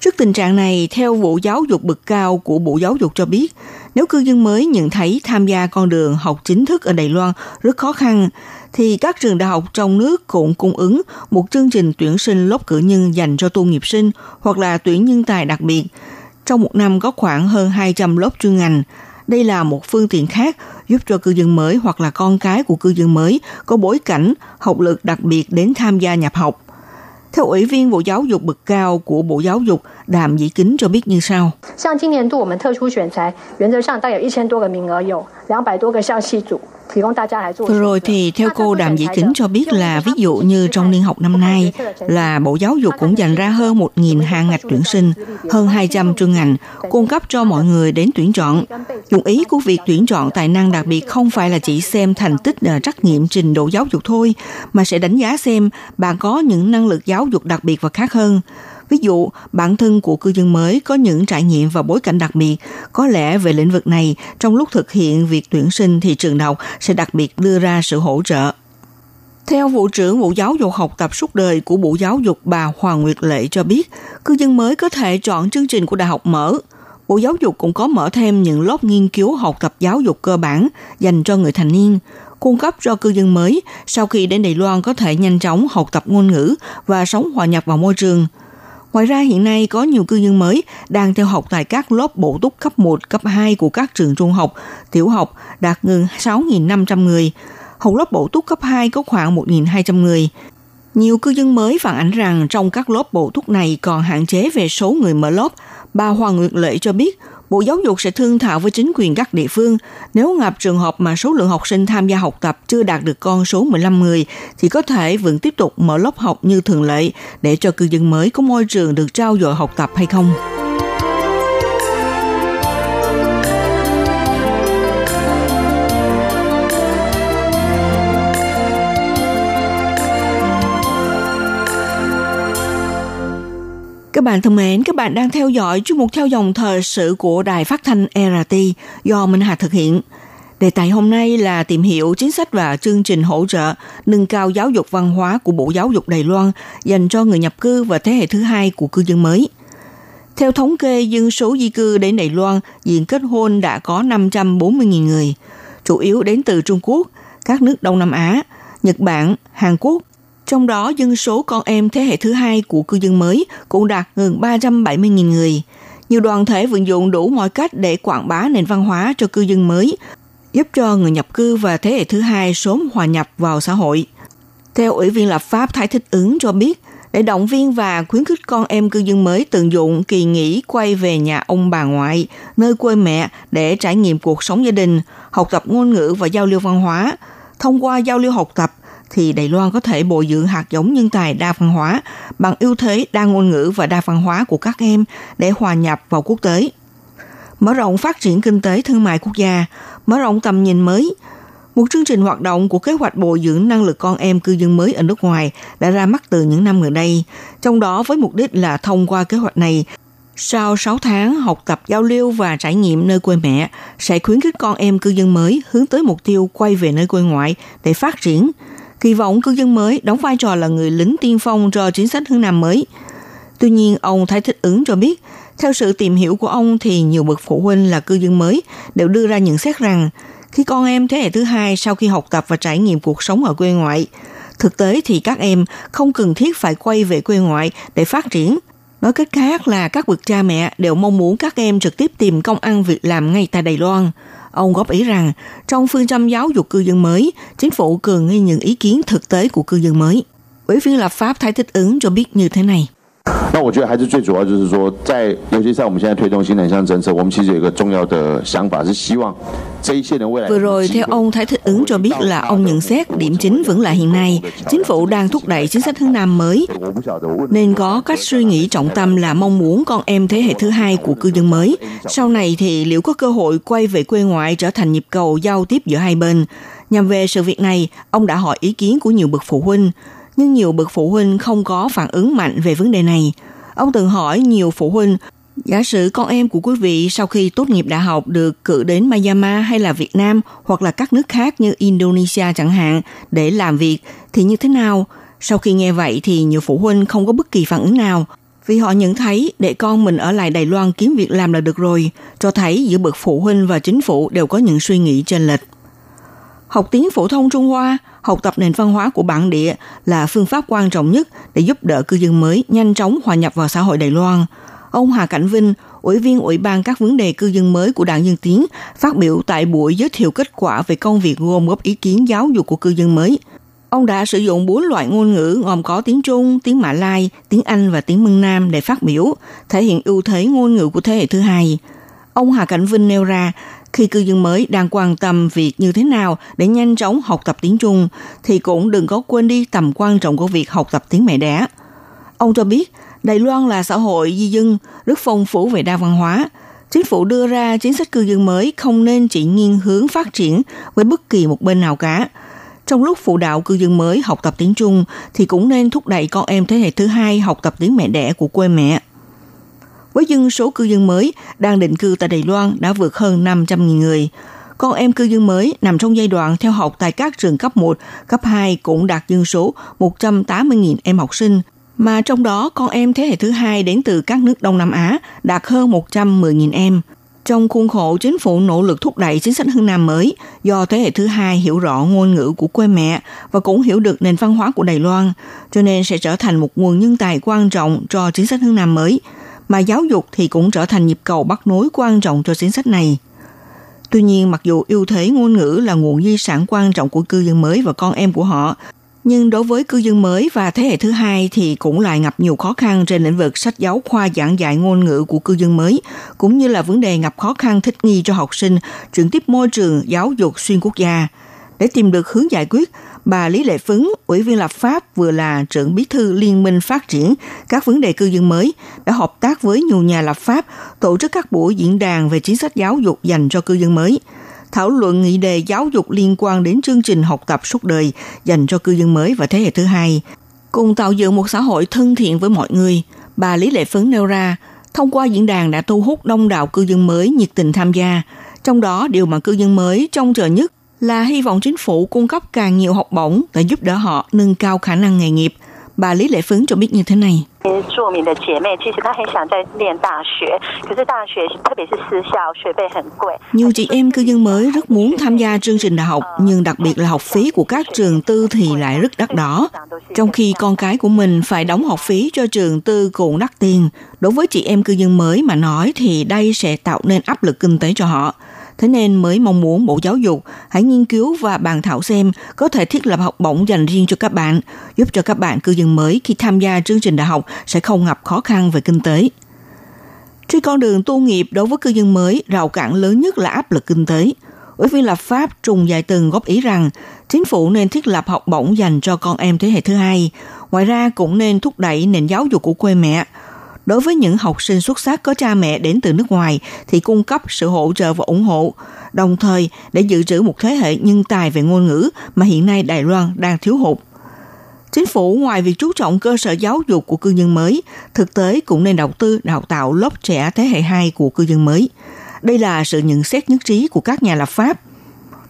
Trước tình trạng này, theo vụ giáo dục bậc cao của Bộ Giáo dục cho biết, nếu cư dân mới nhận thấy tham gia con đường học chính thức ở Đài Loan rất khó khăn, thì các trường đại học trong nước cũng cung ứng một chương trình tuyển sinh lớp cử nhân dành cho tu nghiệp sinh hoặc là tuyển nhân tài đặc biệt – trong một năm có khoảng hơn 200 lớp chuyên ngành. Đây là một phương tiện khác giúp cho cư dân mới hoặc là con cái của cư dân mới có bối cảnh, học lực đặc biệt đến tham gia nhập học. Theo Ủy viên Bộ Giáo dục bậc cao của Bộ Giáo dục Đàm Dĩ Kính cho biết như sau. Vừa rồi thì theo cô Đàm Dĩ Kính cho biết là ví dụ như trong niên học năm nay là Bộ Giáo dục cũng dành ra hơn 1.000 hàng ngạch tuyển sinh, hơn 200 chuyên ngành, cung cấp cho mọi người đến tuyển chọn. Dụng ý của việc tuyển chọn tài năng đặc biệt không phải là chỉ xem thành tích trắc nghiệm trình độ giáo dục thôi, mà sẽ đánh giá xem bạn có những năng lực giáo dục đặc biệt và khác hơn. Ví dụ, bản thân của cư dân mới có những trải nghiệm và bối cảnh đặc biệt, có lẽ về lĩnh vực này, trong lúc thực hiện việc tuyển sinh thì trường đại học sẽ đặc biệt đưa ra sự hỗ trợ. Theo Vụ trưởng Bộ Giáo dục học tập suốt đời của Bộ Giáo dục bà Hoàng Nguyệt Lệ cho biết, cư dân mới có thể chọn chương trình của đại học mở. Bộ Giáo dục cũng có mở thêm những lớp nghiên cứu học tập giáo dục cơ bản dành cho người thành niên, cung cấp cho cư dân mới sau khi đến Đài Loan có thể nhanh chóng học tập ngôn ngữ và sống hòa nhập vào môi trường – Ngoài ra hiện nay có nhiều cư dân mới đang theo học tại các lớp bổ túc cấp 1, cấp 2 của các trường trung học, tiểu học đạt gần 6.500 người. Học lớp bổ túc cấp 2 có khoảng 1.200 người. Nhiều cư dân mới phản ánh rằng trong các lớp bổ túc này còn hạn chế về số người mở lớp. Bà Hoàng Nguyệt Lệ cho biết Bộ Giáo dục sẽ thương thảo với chính quyền các địa phương. Nếu gặp trường hợp mà số lượng học sinh tham gia học tập chưa đạt được con số 15 người, thì có thể vẫn tiếp tục mở lớp học như thường lệ để cho cư dân mới có môi trường được trao dồi học tập hay không. Các bạn thân mến, các bạn đang theo dõi chuyên mục theo dòng thời sự của Đài Phát thanh RT do Minh Hà thực hiện. Đề tài hôm nay là tìm hiểu chính sách và chương trình hỗ trợ nâng cao giáo dục văn hóa của Bộ Giáo dục Đài Loan dành cho người nhập cư và thế hệ thứ hai của cư dân mới. Theo thống kê dân số di cư đến Đài Loan, diện kết hôn đã có 540.000 người, chủ yếu đến từ Trung Quốc, các nước Đông Nam Á, Nhật Bản, Hàn Quốc, trong đó, dân số con em thế hệ thứ hai của cư dân mới cũng đạt gần 370.000 người. Nhiều đoàn thể vận dụng đủ mọi cách để quảng bá nền văn hóa cho cư dân mới, giúp cho người nhập cư và thế hệ thứ hai sớm hòa nhập vào xã hội. Theo Ủy viên lập pháp Thái Thích ứng cho biết, để động viên và khuyến khích con em cư dân mới tận dụng kỳ nghỉ quay về nhà ông bà ngoại, nơi quê mẹ để trải nghiệm cuộc sống gia đình, học tập ngôn ngữ và giao lưu văn hóa. Thông qua giao lưu học tập, thì Đài Loan có thể bồi dưỡng hạt giống nhân tài đa văn hóa bằng ưu thế đa ngôn ngữ và đa văn hóa của các em để hòa nhập vào quốc tế. Mở rộng phát triển kinh tế thương mại quốc gia, mở rộng tầm nhìn mới, một chương trình hoạt động của kế hoạch bồi dưỡng năng lực con em cư dân mới ở nước ngoài đã ra mắt từ những năm gần đây, trong đó với mục đích là thông qua kế hoạch này sau 6 tháng học tập giao lưu và trải nghiệm nơi quê mẹ, sẽ khuyến khích con em cư dân mới hướng tới mục tiêu quay về nơi quê ngoại để phát triển, kỳ vọng cư dân mới đóng vai trò là người lính tiên phong cho chính sách hướng Nam mới. Tuy nhiên, ông Thái Thích ứng cho biết, theo sự tìm hiểu của ông thì nhiều bậc phụ huynh là cư dân mới đều đưa ra nhận xét rằng khi con em thế hệ thứ hai sau khi học tập và trải nghiệm cuộc sống ở quê ngoại, thực tế thì các em không cần thiết phải quay về quê ngoại để phát triển. Nói cách khác là các bậc cha mẹ đều mong muốn các em trực tiếp tìm công ăn việc làm ngay tại Đài Loan – Ông góp ý rằng, trong phương châm giáo dục cư dân mới, chính phủ cần nghe những ý kiến thực tế của cư dân mới. Ủy viên lập pháp Thái Thích ứng cho biết như thế này. 那我觉得还是最主要就是说，在尤其在我们现在推动新南向政策，我们其实有一个重要的想法是希望这一些人未来 Vừa rồi, theo ông Thái Thích ứng cho biết là ông nhận xét điểm chính vẫn là hiện nay, chính phủ đang thúc đẩy chính sách hướng Nam mới, 我不晓得我问 nên có cách suy nghĩ trọng tâm là mong muốn con em thế hệ thứ hai của cư dân mới. Sau này thì liệu có cơ hội quay về quê ngoại trở thành nhịp cầu giao tiếp giữa hai bên? Nhằm về sự việc này, ông đã hỏi ý kiến của nhiều bậc phụ huynh, nhưng nhiều bậc phụ huynh không có phản ứng mạnh về vấn đề này. Ông từng hỏi nhiều phụ huynh, giả sử con em của quý vị sau khi tốt nghiệp đại học được cử đến Myanmar hay là Việt Nam hoặc là các nước khác như Indonesia chẳng hạn để làm việc thì như thế nào? Sau khi nghe vậy thì nhiều phụ huynh không có bất kỳ phản ứng nào vì họ nhận thấy để con mình ở lại Đài Loan kiếm việc làm là được rồi, cho thấy giữa bậc phụ huynh và chính phủ đều có những suy nghĩ chênh lệch. Học tiếng phổ thông Trung Hoa, học tập nền văn hóa của bản địa là phương pháp quan trọng nhất để giúp đỡ cư dân mới nhanh chóng hòa nhập vào xã hội Đài Loan. Ông Hà Cảnh Vinh, Ủy viên Ủy ban các vấn đề cư dân mới của Đảng Dân Tiến, phát biểu tại buổi giới thiệu kết quả về công việc gồm góp ý kiến giáo dục của cư dân mới. Ông đã sử dụng bốn loại ngôn ngữ gồm có tiếng Trung, tiếng Mã Lai, tiếng Anh và tiếng Mân Nam để phát biểu, thể hiện ưu thế ngôn ngữ của thế hệ thứ hai. Ông Hà Cảnh Vinh nêu ra, khi cư dân mới đang quan tâm việc như thế nào để nhanh chóng học tập tiếng Trung, thì cũng đừng có quên đi tầm quan trọng của việc học tập tiếng mẹ đẻ. Ông cho biết, Đài Loan là xã hội di dân, rất phong phú về đa văn hóa. Chính phủ đưa ra chính sách cư dân mới không nên chỉ nghiêng hướng phát triển với bất kỳ một bên nào cả. Trong lúc phụ đạo cư dân mới học tập tiếng Trung thì cũng nên thúc đẩy con em thế hệ thứ hai học tập tiếng mẹ đẻ của quê mẹ. Với dân số cư dân mới đang định cư tại Đài Loan đã vượt hơn 500.000 người, con em cư dân mới nằm trong giai đoạn theo học tại các trường cấp 1, cấp 2 cũng đạt dân số 180.000 em học sinh, mà trong đó con em thế hệ thứ hai đến từ các nước Đông Nam Á đạt hơn 110.000 em. Trong khuôn khổ chính phủ nỗ lực thúc đẩy chính sách hướng Nam mới, do thế hệ thứ hai hiểu rõ ngôn ngữ của quê mẹ và cũng hiểu được nền văn hóa của Đài Loan, cho nên sẽ trở thành một nguồn nhân tài quan trọng cho chính sách hướng Nam mới, mà giáo dục thì cũng trở thành nhịp cầu bắt nối quan trọng cho chính sách này. Tuy nhiên, mặc dù ưu thế ngôn ngữ là nguồn di sản quan trọng của cư dân mới và con em của họ, nhưng đối với cư dân mới và thế hệ thứ hai thì cũng lại gặp nhiều khó khăn trên lĩnh vực sách giáo khoa giảng dạy ngôn ngữ của cư dân mới, cũng như là vấn đề gặp khó khăn thích nghi cho học sinh chuyển tiếp môi trường giáo dục xuyên quốc gia. Để tìm được hướng giải quyết, bà Lý Lệ Phấn, Ủy viên lập pháp vừa là trưởng bí thư Liên minh phát triển các vấn đề cư dân mới, đã hợp tác với nhiều nhà lập pháp tổ chức các buổi diễn đàn về chính sách giáo dục dành cho cư dân mới – thảo luận nghị đề giáo dục liên quan đến chương trình học tập suốt đời dành cho cư dân mới và thế hệ thứ hai, cùng tạo dựng một xã hội thân thiện với mọi người. Bà Lý Lệ Phấn nêu ra, thông qua diễn đàn đã thu hút đông đảo cư dân mới nhiệt tình tham gia. Trong đó, điều mà cư dân mới trông chờ nhất là hy vọng chính phủ cung cấp càng nhiều học bổng để giúp đỡ họ nâng cao khả năng nghề nghiệp. Bà Lý Lệ Phấn cho biết như thế này. Nhiều chị em cư dân mới rất muốn tham gia chương trình đại học, nhưng đặc biệt là học phí của các trường tư thì lại rất đắt đỏ. Trong khi con cái của mình phải đóng học phí cho trường tư cũng đắt tiền, đối với chị em cư dân mới mà nói thì đây sẽ tạo nên áp lực kinh tế cho họ. Thế nên mới mong muốn Bộ Giáo dục hãy nghiên cứu và bàn thảo xem có thể thiết lập học bổng dành riêng cho các bạn, giúp cho các bạn cư dân mới khi tham gia chương trình đại học sẽ không gặp khó khăn về kinh tế. Trên con đường tu nghiệp đối với cư dân mới, rào cản lớn nhất là áp lực kinh tế. Ủy viên lập pháp Trùng Dài Từng góp ý rằng chính phủ nên thiết lập học bổng dành cho con em thế hệ thứ hai. Ngoài ra cũng nên thúc đẩy nền giáo dục của quê mẹ. Đối với những học sinh xuất sắc có cha mẹ đến từ nước ngoài thì cung cấp sự hỗ trợ và ủng hộ, đồng thời để dự trữ một thế hệ nhân tài về ngôn ngữ mà hiện nay Đài Loan đang thiếu hụt. Chính phủ ngoài việc chú trọng cơ sở giáo dục của cư dân mới, thực tế cũng nên đầu tư đào tạo lớp trẻ thế hệ 2 của cư dân mới. Đây là sự nhận xét nhất trí của các nhà lập pháp.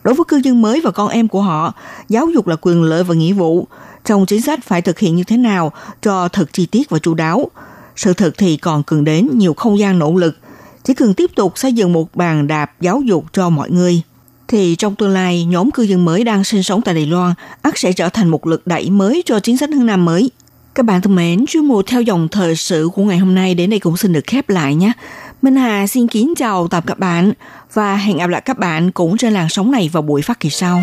Đối với cư dân mới và con em của họ, giáo dục là quyền lợi và nghĩa vụ. Trong chính sách phải thực hiện như thế nào cho thật chi tiết và chu đáo. Sự thật thì còn cần đến nhiều không gian nỗ lực. Chỉ cần tiếp tục xây dựng một bàn đạp giáo dục cho mọi người thì trong tương lai nhóm cư dân mới đang sinh sống tại Đài Loan ắt sẽ trở thành một lực đẩy mới cho chính sách hướng Nam mới. Các bạn thân mến, chuyên mục theo dòng thời sự của ngày hôm nay đến đây cũng xin được khép lại nhé. Minh Hà xin kính chào tạm các bạn và hẹn gặp lại các bạn cũng trên làn sóng này vào buổi phát kỳ sau.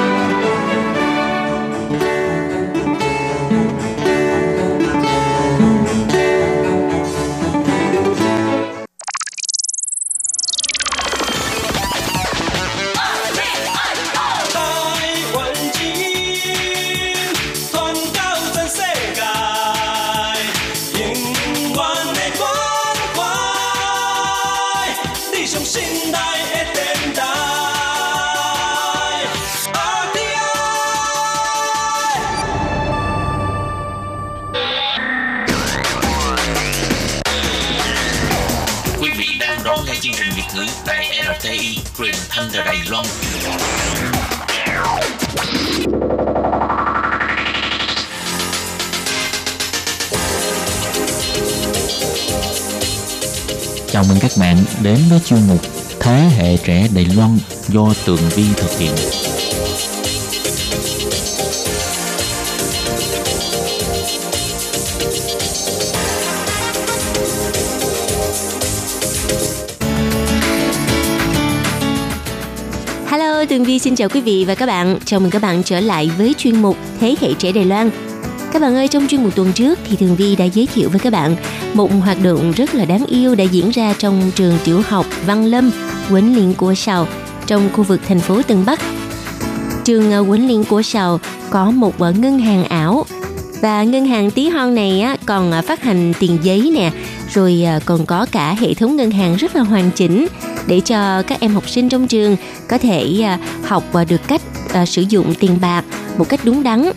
Truyền thanh từ Đài Loan. Chào mừng các bạn đến với chuyên mục Thế hệ trẻ Đài Loan do Tường Vi thực hiện. Tường Vi xin chào quý vị và các bạn. Chào mừng các bạn trở lại với chuyên mục Thế hệ trẻ Đài Loan. Các bạn ơi, trong chuyên mục tuần trước thì Tường Vi đã giới thiệu với các bạn một hoạt động rất là đáng yêu đã diễn ra trong trường tiểu học Văn Lâm, Quấn Liên của Sào trong khu vực thành phố Tân Bắc. Trường ờ, Quấn Liên của Sào có một ờ, ngân hàng ảo và ngân hàng tí hon này á, còn à, phát hành tiền giấy nè, rồi còn có cả hệ thống ngân hàng rất là hoàn chỉnh để cho các em học sinh trong trường có thể à, học và được cách à, sử dụng tiền bạc một cách đúng đắn.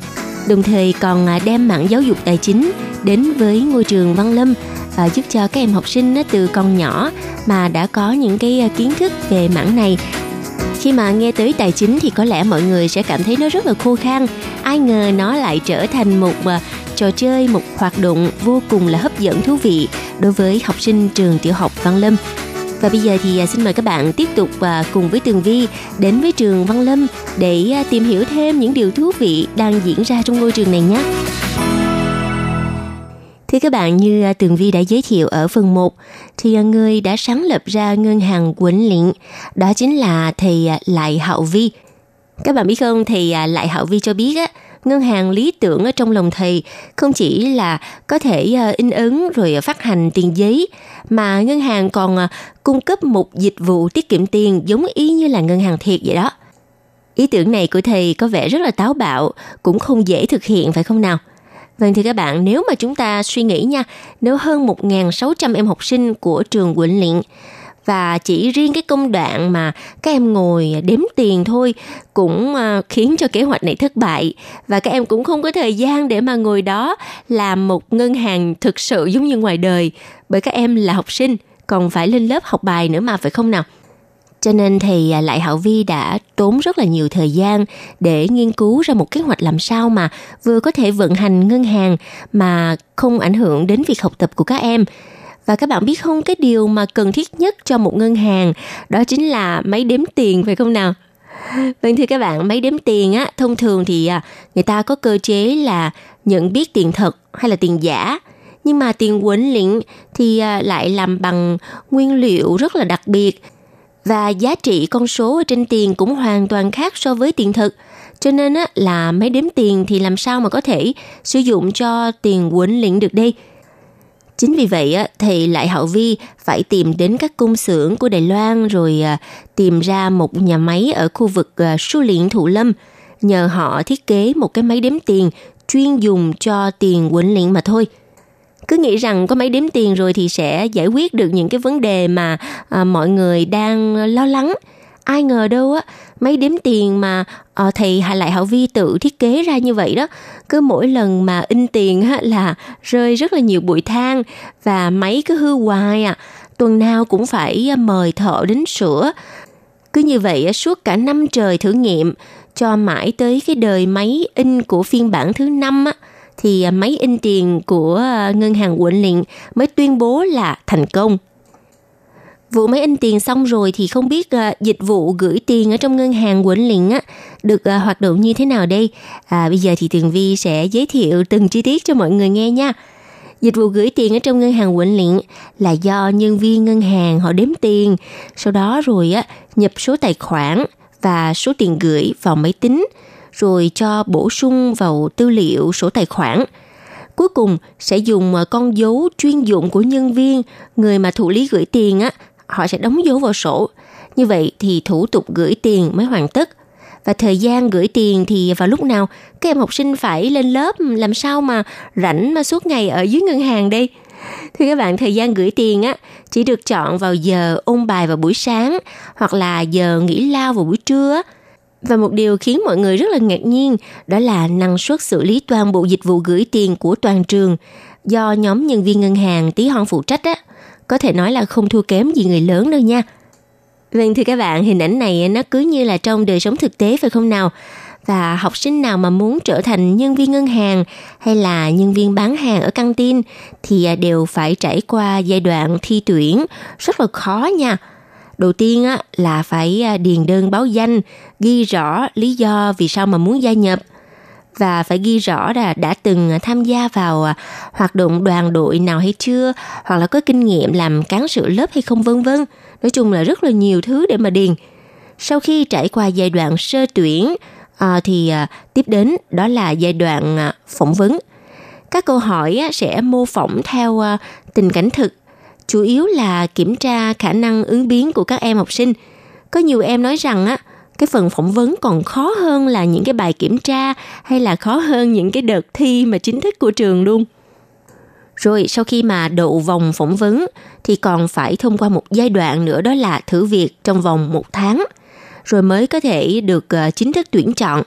Đồng thời còn à, đem mảng giáo dục tài chính đến với ngôi trường Văn Lâm à, giúp cho các em học sinh từ còn nhỏ mà đã có những cái kiến thức về mảng này. Khi mà nghe tới tài chính thì có lẽ mọi người sẽ cảm thấy nó rất là khô khan. Ai ngờ nó lại trở thành một trò chơi một hoạt động vô cùng là hấp dẫn thú vị đối với học sinh trường tiểu học Văn Lâm và bây giờ thì à, xin mời các bạn tiếp tục và cùng với Tường Vi đến với trường Văn Lâm để à, tìm hiểu thêm những điều thú vị đang diễn ra trong ngôi trường này nhé. Thưa các bạn, như à, Tường Vi đã giới thiệu ở phần 1, thì người đã sáng lập ra ngân hàng Quỳnh Liện, đó chính là thầy Lại Hạo Vi. Các bạn biết không, thầy Lại Hạo Vi cho biết á, ngân hàng lý tưởng ở trong lòng thầy không chỉ là có thể ờ, in ấn rồi phát hành tiền giấy mà ngân hàng còn ờ, cung cấp một dịch vụ tiết kiệm tiền giống y như là ngân hàng thiệt vậy đó. Ý tưởng này của thầy có vẻ rất là táo bạo, cũng không dễ thực hiện phải không nào? Vâng thì các bạn, nếu mà chúng ta suy nghĩ nha, nếu hơn 1.600 em học sinh của trường Quỳnh Liện và chỉ riêng cái công đoạn mà các em ngồi đếm tiền thôi cũng ờ, khiến cho kế hoạch này thất bại. Và các em cũng không có thời gian để mà ngồi đó làm một ngân hàng thực sự giống như ngoài đời. Bởi các em là học sinh, còn phải lên lớp học bài nữa mà, phải không nào? Cho nên thì à, lại hạo vi đã tốn rất là nhiều thời gian để nghiên cứu ra một kế hoạch làm sao mà vừa có thể vận hành ngân hàng mà không ảnh hưởng đến việc học tập của các em và các bạn biết không cái điều mà cần thiết nhất cho một ngân hàng đó chính là máy đếm tiền phải không nào Vâng thưa các bạn, máy đếm tiền á, thông thường thì à, người ta có cơ chế là nhận biết tiền thật hay là tiền giả. Nhưng mà tiền quấn lĩnh thì à, lại làm bằng nguyên liệu rất là đặc biệt và giá trị con số ở trên tiền cũng hoàn toàn khác so với tiền thực. Cho nên á, là máy đếm tiền thì làm sao mà có thể sử dụng cho tiền quấn lĩnh được đây? Chính vì vậy thì lại Hậu Vi phải tìm đến các công xưởng của Đài Loan rồi à, tìm ra một nhà máy ở khu vực à, Su Liễn Thủ Lâm. Nhờ họ thiết kế một cái máy đếm tiền chuyên dùng cho tiền quỳnh liễn mà thôi. Cứ nghĩ rằng có máy đếm tiền rồi thì sẽ giải quyết được những cái vấn đề mà à, mọi người đang à, lo lắng. Ai ngờ đâu á, mấy đếm tiền mà uh, thầy Hà Lại Hảo Vi tự thiết kế ra như vậy đó. Cứ mỗi lần mà in tiền á, là rơi rất là nhiều bụi than và máy cứ hư hoài à. Tuần nào cũng phải ờ, mời thợ đến sửa. Cứ như vậy suốt cả năm trời thử nghiệm cho mãi tới cái đời máy in của phiên bản thứ năm á, thì ờ, máy in tiền của ngân hàng quận liền mới tuyên bố là thành công vụ máy in tiền xong rồi thì không biết uh, dịch vụ gửi tiền ở trong ngân hàng Quỳnh Liền á được uh, hoạt động như thế nào đây? À, bây giờ thì Tường Vi sẽ giới thiệu từng chi tiết cho mọi người nghe nha. Dịch vụ gửi tiền ở trong ngân hàng Quỳnh Liền là do nhân viên ngân hàng họ đếm tiền, sau đó rồi á nhập số tài khoản và số tiền gửi vào máy tính, rồi cho bổ sung vào tư liệu sổ tài khoản. Cuối cùng sẽ dùng à, con dấu chuyên dụng của nhân viên, người mà thụ lý gửi tiền á, họ sẽ đóng dấu vào sổ. Như vậy thì thủ tục gửi tiền mới hoàn tất. Và thời gian gửi tiền thì vào lúc nào các em học sinh phải lên lớp làm sao mà rảnh mà suốt ngày ở dưới ngân hàng đây. Thưa các bạn, thời gian gửi tiền á chỉ được chọn vào giờ ôn bài vào buổi sáng hoặc là giờ nghỉ lao vào buổi trưa. Và một điều khiến mọi người rất là ngạc nhiên đó là năng suất xử lý toàn bộ dịch vụ gửi tiền của toàn trường do nhóm nhân viên ngân hàng tí hon phụ trách á có thể nói là không thua kém gì người lớn đâu nha. Vâng thưa các bạn, hình ảnh này nó cứ như là trong đời sống thực tế phải không nào? Và học sinh nào mà muốn trở thành nhân viên ngân hàng hay là nhân viên bán hàng ở căng tin thì à, đều phải trải qua giai đoạn thi tuyển rất là khó nha. Đầu tiên là phải à, điền đơn báo danh, ghi rõ lý do vì sao mà muốn gia nhập – và phải ghi rõ là đã từng tham gia vào à, hoạt động đoàn đội nào hay chưa hoặc là có kinh nghiệm làm cán sự lớp hay không vân vân. Nói chung là rất là nhiều thứ để mà điền. Sau khi trải qua giai đoạn sơ tuyển à, thì à, tiếp đến đó là giai đoạn à, phỏng vấn. Các câu hỏi á, sẽ mô phỏng theo à, tình cảnh thực. Chủ yếu là kiểm tra khả năng ứng biến của các em học sinh. Có nhiều em nói rằng á cái phần phỏng vấn còn khó hơn là những cái bài kiểm tra hay là khó hơn những cái đợt thi mà chính thức của trường luôn. Rồi sau khi mà đậu vòng phỏng vấn thì còn phải thông qua một giai đoạn nữa đó là thử việc trong vòng một tháng rồi mới có thể được ờ, chính thức tuyển chọn.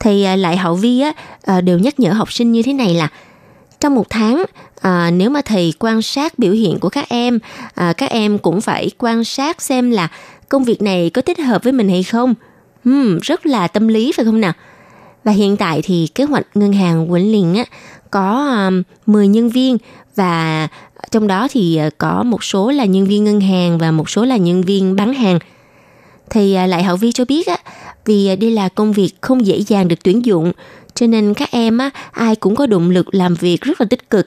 Thì ờ, Lại Hậu Vi á, ờ, đều nhắc nhở học sinh như thế này là trong một tháng à, nếu mà thầy quan sát biểu hiện của các em à, các em cũng phải quan sát xem là công việc này có thích hợp với mình hay không. Uhm, rất là tâm lý phải không nào? Và hiện tại thì kế hoạch ngân hàng Quỳnh Liền á, có à, um, 10 nhân viên và trong đó thì à, có một số là nhân viên ngân hàng và một số là nhân viên bán hàng. Thì à, lại Hậu Vi cho biết á, vì đây là công việc không dễ dàng được tuyển dụng, cho nên các em á, ai cũng có động lực làm việc rất là tích cực.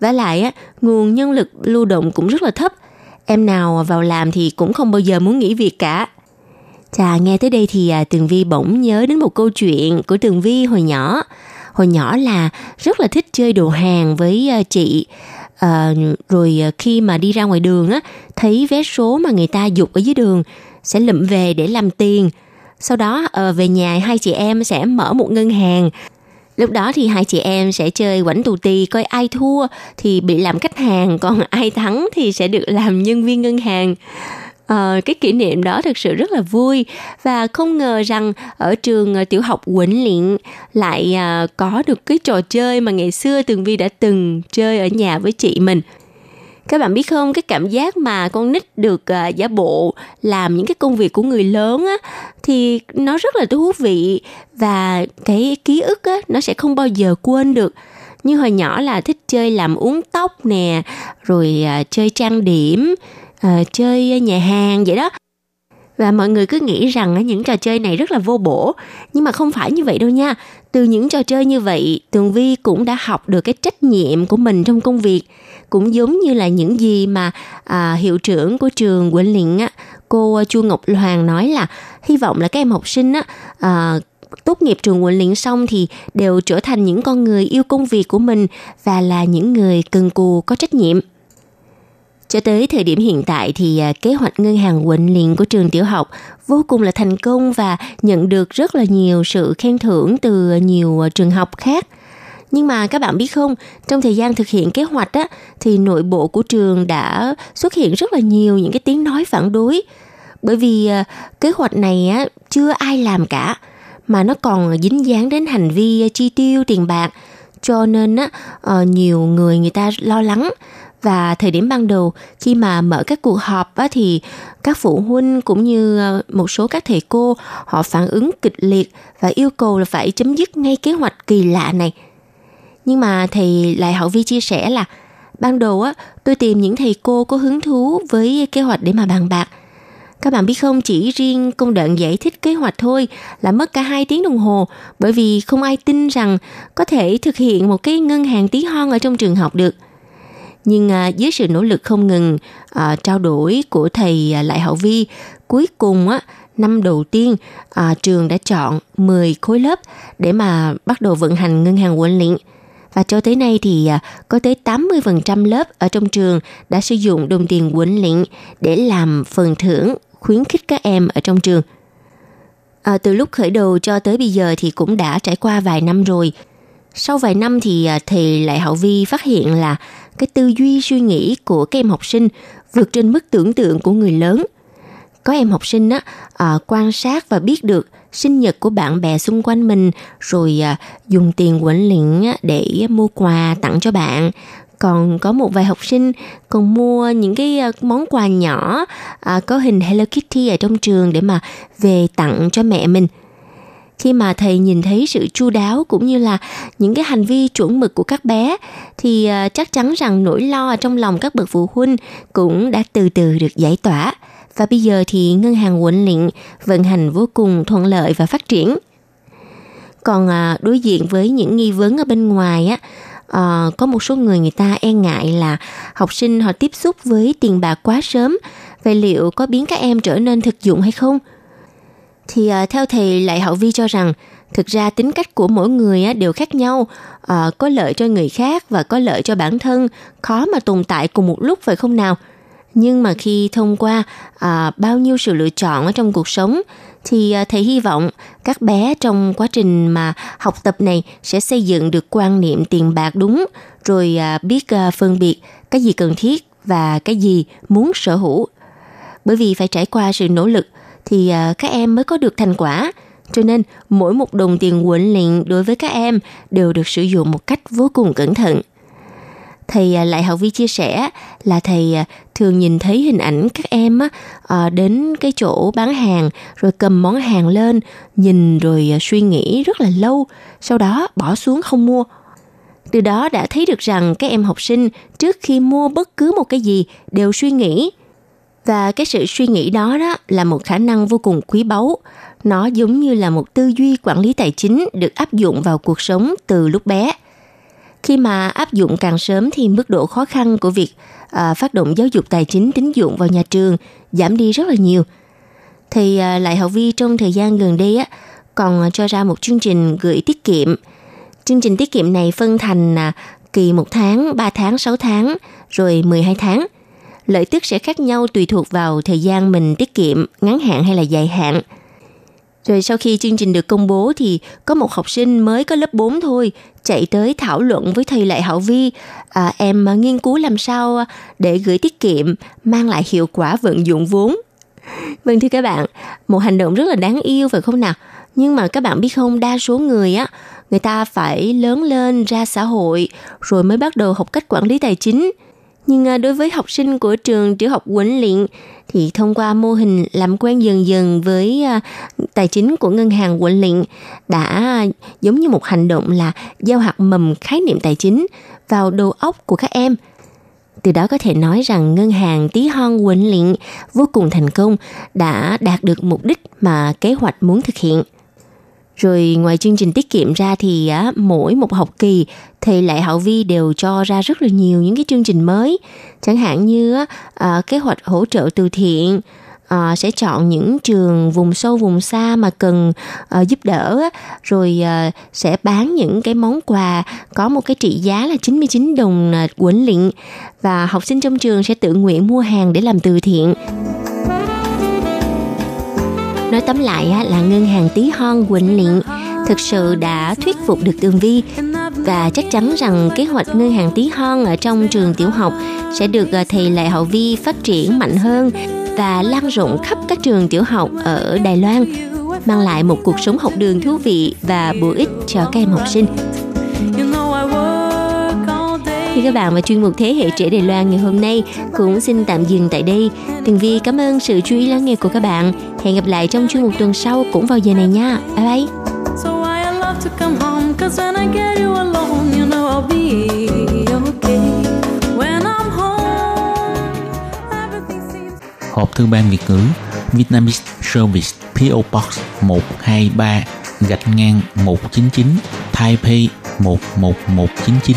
Và lại á, nguồn nhân lực lưu động cũng rất là thấp – Em nào vào làm thì cũng không bao giờ muốn nghỉ việc cả. Chà, nghe tới đây thì à, Tường Vi bỗng nhớ đến một câu chuyện của Tường Vi hồi nhỏ. Hồi nhỏ là rất là thích chơi đồ hàng với à, chị. À, rồi à, khi mà đi ra ngoài đường á, thấy vé số mà người ta dục ở dưới đường sẽ lụm về để làm tiền. Sau đó ờ, về nhà hai chị em sẽ mở một ngân hàng Lúc đó thì hai chị em sẽ chơi quảnh tù tì coi ai thua thì bị làm khách hàng, còn ai thắng thì sẽ được làm nhân viên ngân hàng. À, cái kỷ niệm đó thực sự rất là vui và không ngờ rằng ở trường ờ, tiểu học Quỳnh Liện lại à, có được cái trò chơi mà ngày xưa Tường Vi đã từng chơi ở nhà với chị mình các bạn biết không cái cảm giác mà con nít được uh, giả bộ làm những cái công việc của người lớn á thì nó rất là thú vị và cái ký ức á nó sẽ không bao giờ quên được. Như hồi nhỏ là thích chơi làm uống tóc nè rồi uh, chơi trang điểm uh, chơi nhà hàng vậy đó. Và mọi người cứ nghĩ rằng những trò chơi này rất là vô bổ. Nhưng mà không phải như vậy đâu nha. Từ những trò chơi như vậy tường vi cũng đã học được cái trách nhiệm của mình trong công việc cũng giống như là những gì mà à, hiệu trưởng của trường Quỳnh Liện á, cô Chu Ngọc Hoàng nói là hy vọng là các em học sinh á, à, tốt nghiệp trường Quỳnh Liện xong thì đều trở thành những con người yêu công việc của mình và là những người cần cù có trách nhiệm. Cho tới thời điểm hiện tại thì à, kế hoạch ngân hàng Quỳnh liền của trường tiểu học vô cùng là thành công và nhận được rất là nhiều sự khen thưởng từ nhiều à, trường học khác. Nhưng mà các bạn biết không, trong thời gian thực hiện kế hoạch á, thì nội bộ của trường đã xuất hiện rất là nhiều những cái tiếng nói phản đối. Bởi vì à, kế hoạch này á, chưa ai làm cả, mà nó còn dính dáng đến hành vi chi tiêu tiền bạc. Cho nên á, ờ, nhiều người người ta lo lắng và thời điểm ban đầu khi mà mở các cuộc họp á, thì các phụ huynh cũng như ờ, một số các thầy cô họ phản ứng kịch liệt và yêu cầu là phải chấm dứt ngay kế hoạch kỳ lạ này nhưng mà thầy lại hậu vi chia sẻ là ban đầu á, tôi tìm những thầy cô có hứng thú với kế hoạch để mà bàn bạc. Các bạn biết không, chỉ riêng công đoạn giải thích kế hoạch thôi là mất cả 2 tiếng đồng hồ bởi vì không ai tin rằng có thể thực hiện một cái ngân hàng tí hon ở trong trường học được. Nhưng à, dưới sự nỗ lực không ngừng à, trao đổi của thầy à, Lại Hậu Vi, cuối cùng á, năm đầu tiên à, trường đã chọn 10 khối lớp để mà bắt đầu vận hành ngân hàng huấn luyện. Và cho tới nay thì à, có tới 80% lớp ở trong trường đã sử dụng đồng tiền quấn lĩnh để làm phần thưởng khuyến khích các em ở trong trường. À, từ lúc khởi đầu cho tới bây giờ thì cũng đã trải qua vài năm rồi. Sau vài năm thì à, thầy Lại Hậu Vi phát hiện là cái tư duy suy nghĩ của các em học sinh vượt trên mức tưởng tượng của người lớn. Có em học sinh á, à, quan sát và biết được sinh nhật của bạn bè xung quanh mình rồi à, dùng tiền quẩn luyện để mua quà tặng cho bạn. Còn có một vài học sinh còn mua những cái à, món quà nhỏ à, có hình Hello Kitty ở trong trường để mà về tặng cho mẹ mình. Khi mà thầy nhìn thấy sự chu đáo cũng như là những cái hành vi chuẩn mực của các bé thì à, chắc chắn rằng nỗi lo trong lòng các bậc phụ huynh cũng đã từ từ được giải tỏa và bây giờ thì ngân hàng huấn luyện vận hành vô cùng thuận lợi và phát triển. Còn à, đối diện với những nghi vấn ở bên ngoài á, à, có một số người người ta e ngại là học sinh họ tiếp xúc với tiền bạc quá sớm, vậy liệu có biến các em trở nên thực dụng hay không? Thì à, theo thầy Lại Hậu Vi cho rằng thực ra tính cách của mỗi người á, đều khác nhau, à, có lợi cho người khác và có lợi cho bản thân, khó mà tồn tại cùng một lúc phải không nào? Nhưng mà khi thông qua à, bao nhiêu sự lựa chọn ở trong cuộc sống thì à, thầy hy vọng các bé trong quá trình mà học tập này sẽ xây dựng được quan niệm tiền bạc đúng rồi à, biết à, phân biệt cái gì cần thiết và cái gì muốn sở hữu. Bởi vì phải trải qua sự nỗ lực thì à, các em mới có được thành quả. Cho nên mỗi một đồng tiền huấn luyện đối với các em đều được sử dụng một cách vô cùng cẩn thận thầy à, lại học vi chia sẻ là thầy à, thường nhìn thấy hình ảnh các em á, à, đến cái chỗ bán hàng rồi cầm món hàng lên nhìn rồi suy nghĩ rất là lâu sau đó bỏ xuống không mua. Từ đó đã thấy được rằng các em học sinh trước khi mua bất cứ một cái gì đều suy nghĩ. Và cái sự suy nghĩ đó đó là một khả năng vô cùng quý báu. Nó giống như là một tư duy quản lý tài chính được áp dụng vào cuộc sống từ lúc bé khi mà áp dụng càng sớm thì mức độ khó khăn của việc à, phát động giáo dục tài chính tín dụng vào nhà trường giảm đi rất là nhiều. Thì à, lại học vi trong thời gian gần đây á còn cho ra một chương trình gửi tiết kiệm. Chương trình tiết kiệm này phân thành à, kỳ 1 tháng, 3 tháng, 6 tháng, rồi 12 tháng. Lợi tức sẽ khác nhau tùy thuộc vào thời gian mình tiết kiệm, ngắn hạn hay là dài hạn – rồi sau khi chương trình được công bố thì có một học sinh mới có lớp 4 thôi chạy tới thảo luận với thầy Lại Hảo Vi à, em nghiên cứu làm sao để gửi tiết kiệm mang lại hiệu quả vận dụng vốn. Vâng thưa các bạn, một hành động rất là đáng yêu phải không nào? Nhưng mà các bạn biết không, đa số người á, người ta phải lớn lên ra xã hội rồi mới bắt đầu học cách quản lý tài chính – nhưng à, đối với học sinh của trường tiểu học Quỳnh Liện thì thông qua mô hình làm quen dần dần với à, tài chính của ngân hàng Quỳnh Liện đã giống như một hành động là gieo hạt mầm khái niệm tài chính vào đầu óc của các em. Từ đó có thể nói rằng ngân hàng tí hon Quỳnh Liện vô cùng thành công đã đạt được mục đích mà kế hoạch muốn thực hiện. Rồi ngoài chương trình tiết kiệm ra thì á, mỗi một học kỳ thì lại Hậu Vi đều cho ra rất là nhiều những cái chương trình mới. Chẳng hạn như à, kế hoạch hỗ trợ từ thiện, à, sẽ chọn những trường vùng sâu vùng xa mà cần à, giúp đỡ rồi à, sẽ bán những cái món quà có một cái trị giá là 99 đồng à, quấn lịnh và học sinh trong trường sẽ tự nguyện mua hàng để làm từ thiện. Nói tóm lại là ngân hàng tí hon Quỳnh Liện thực sự đã thuyết phục được Tường Vi và chắc chắn rằng kế hoạch ngân hàng tí hon ở trong trường tiểu học sẽ được ờ, thầy Lại Hậu Vi phát triển mạnh hơn và lan rộng khắp các trường tiểu học ở Đài Loan, mang lại một cuộc sống học đường thú vị và bổ ích cho các em học sinh thì các bạn và chuyên mục Thế hệ trẻ Đài Loan ngày hôm nay cũng xin tạm dừng tại đây. Tường Vi cảm ơn sự chú ý lắng nghe của các bạn. Hẹn gặp lại trong chuyên mục tuần sau cũng vào giờ này nha. Bye bye. So I love to come home cause when I get you alone you know I'll be okay. When I'm home everything seems Hộp thư ban Việt ngữ Vietnamese Service PO Box 123 gạch ngang 199 Taipei 11199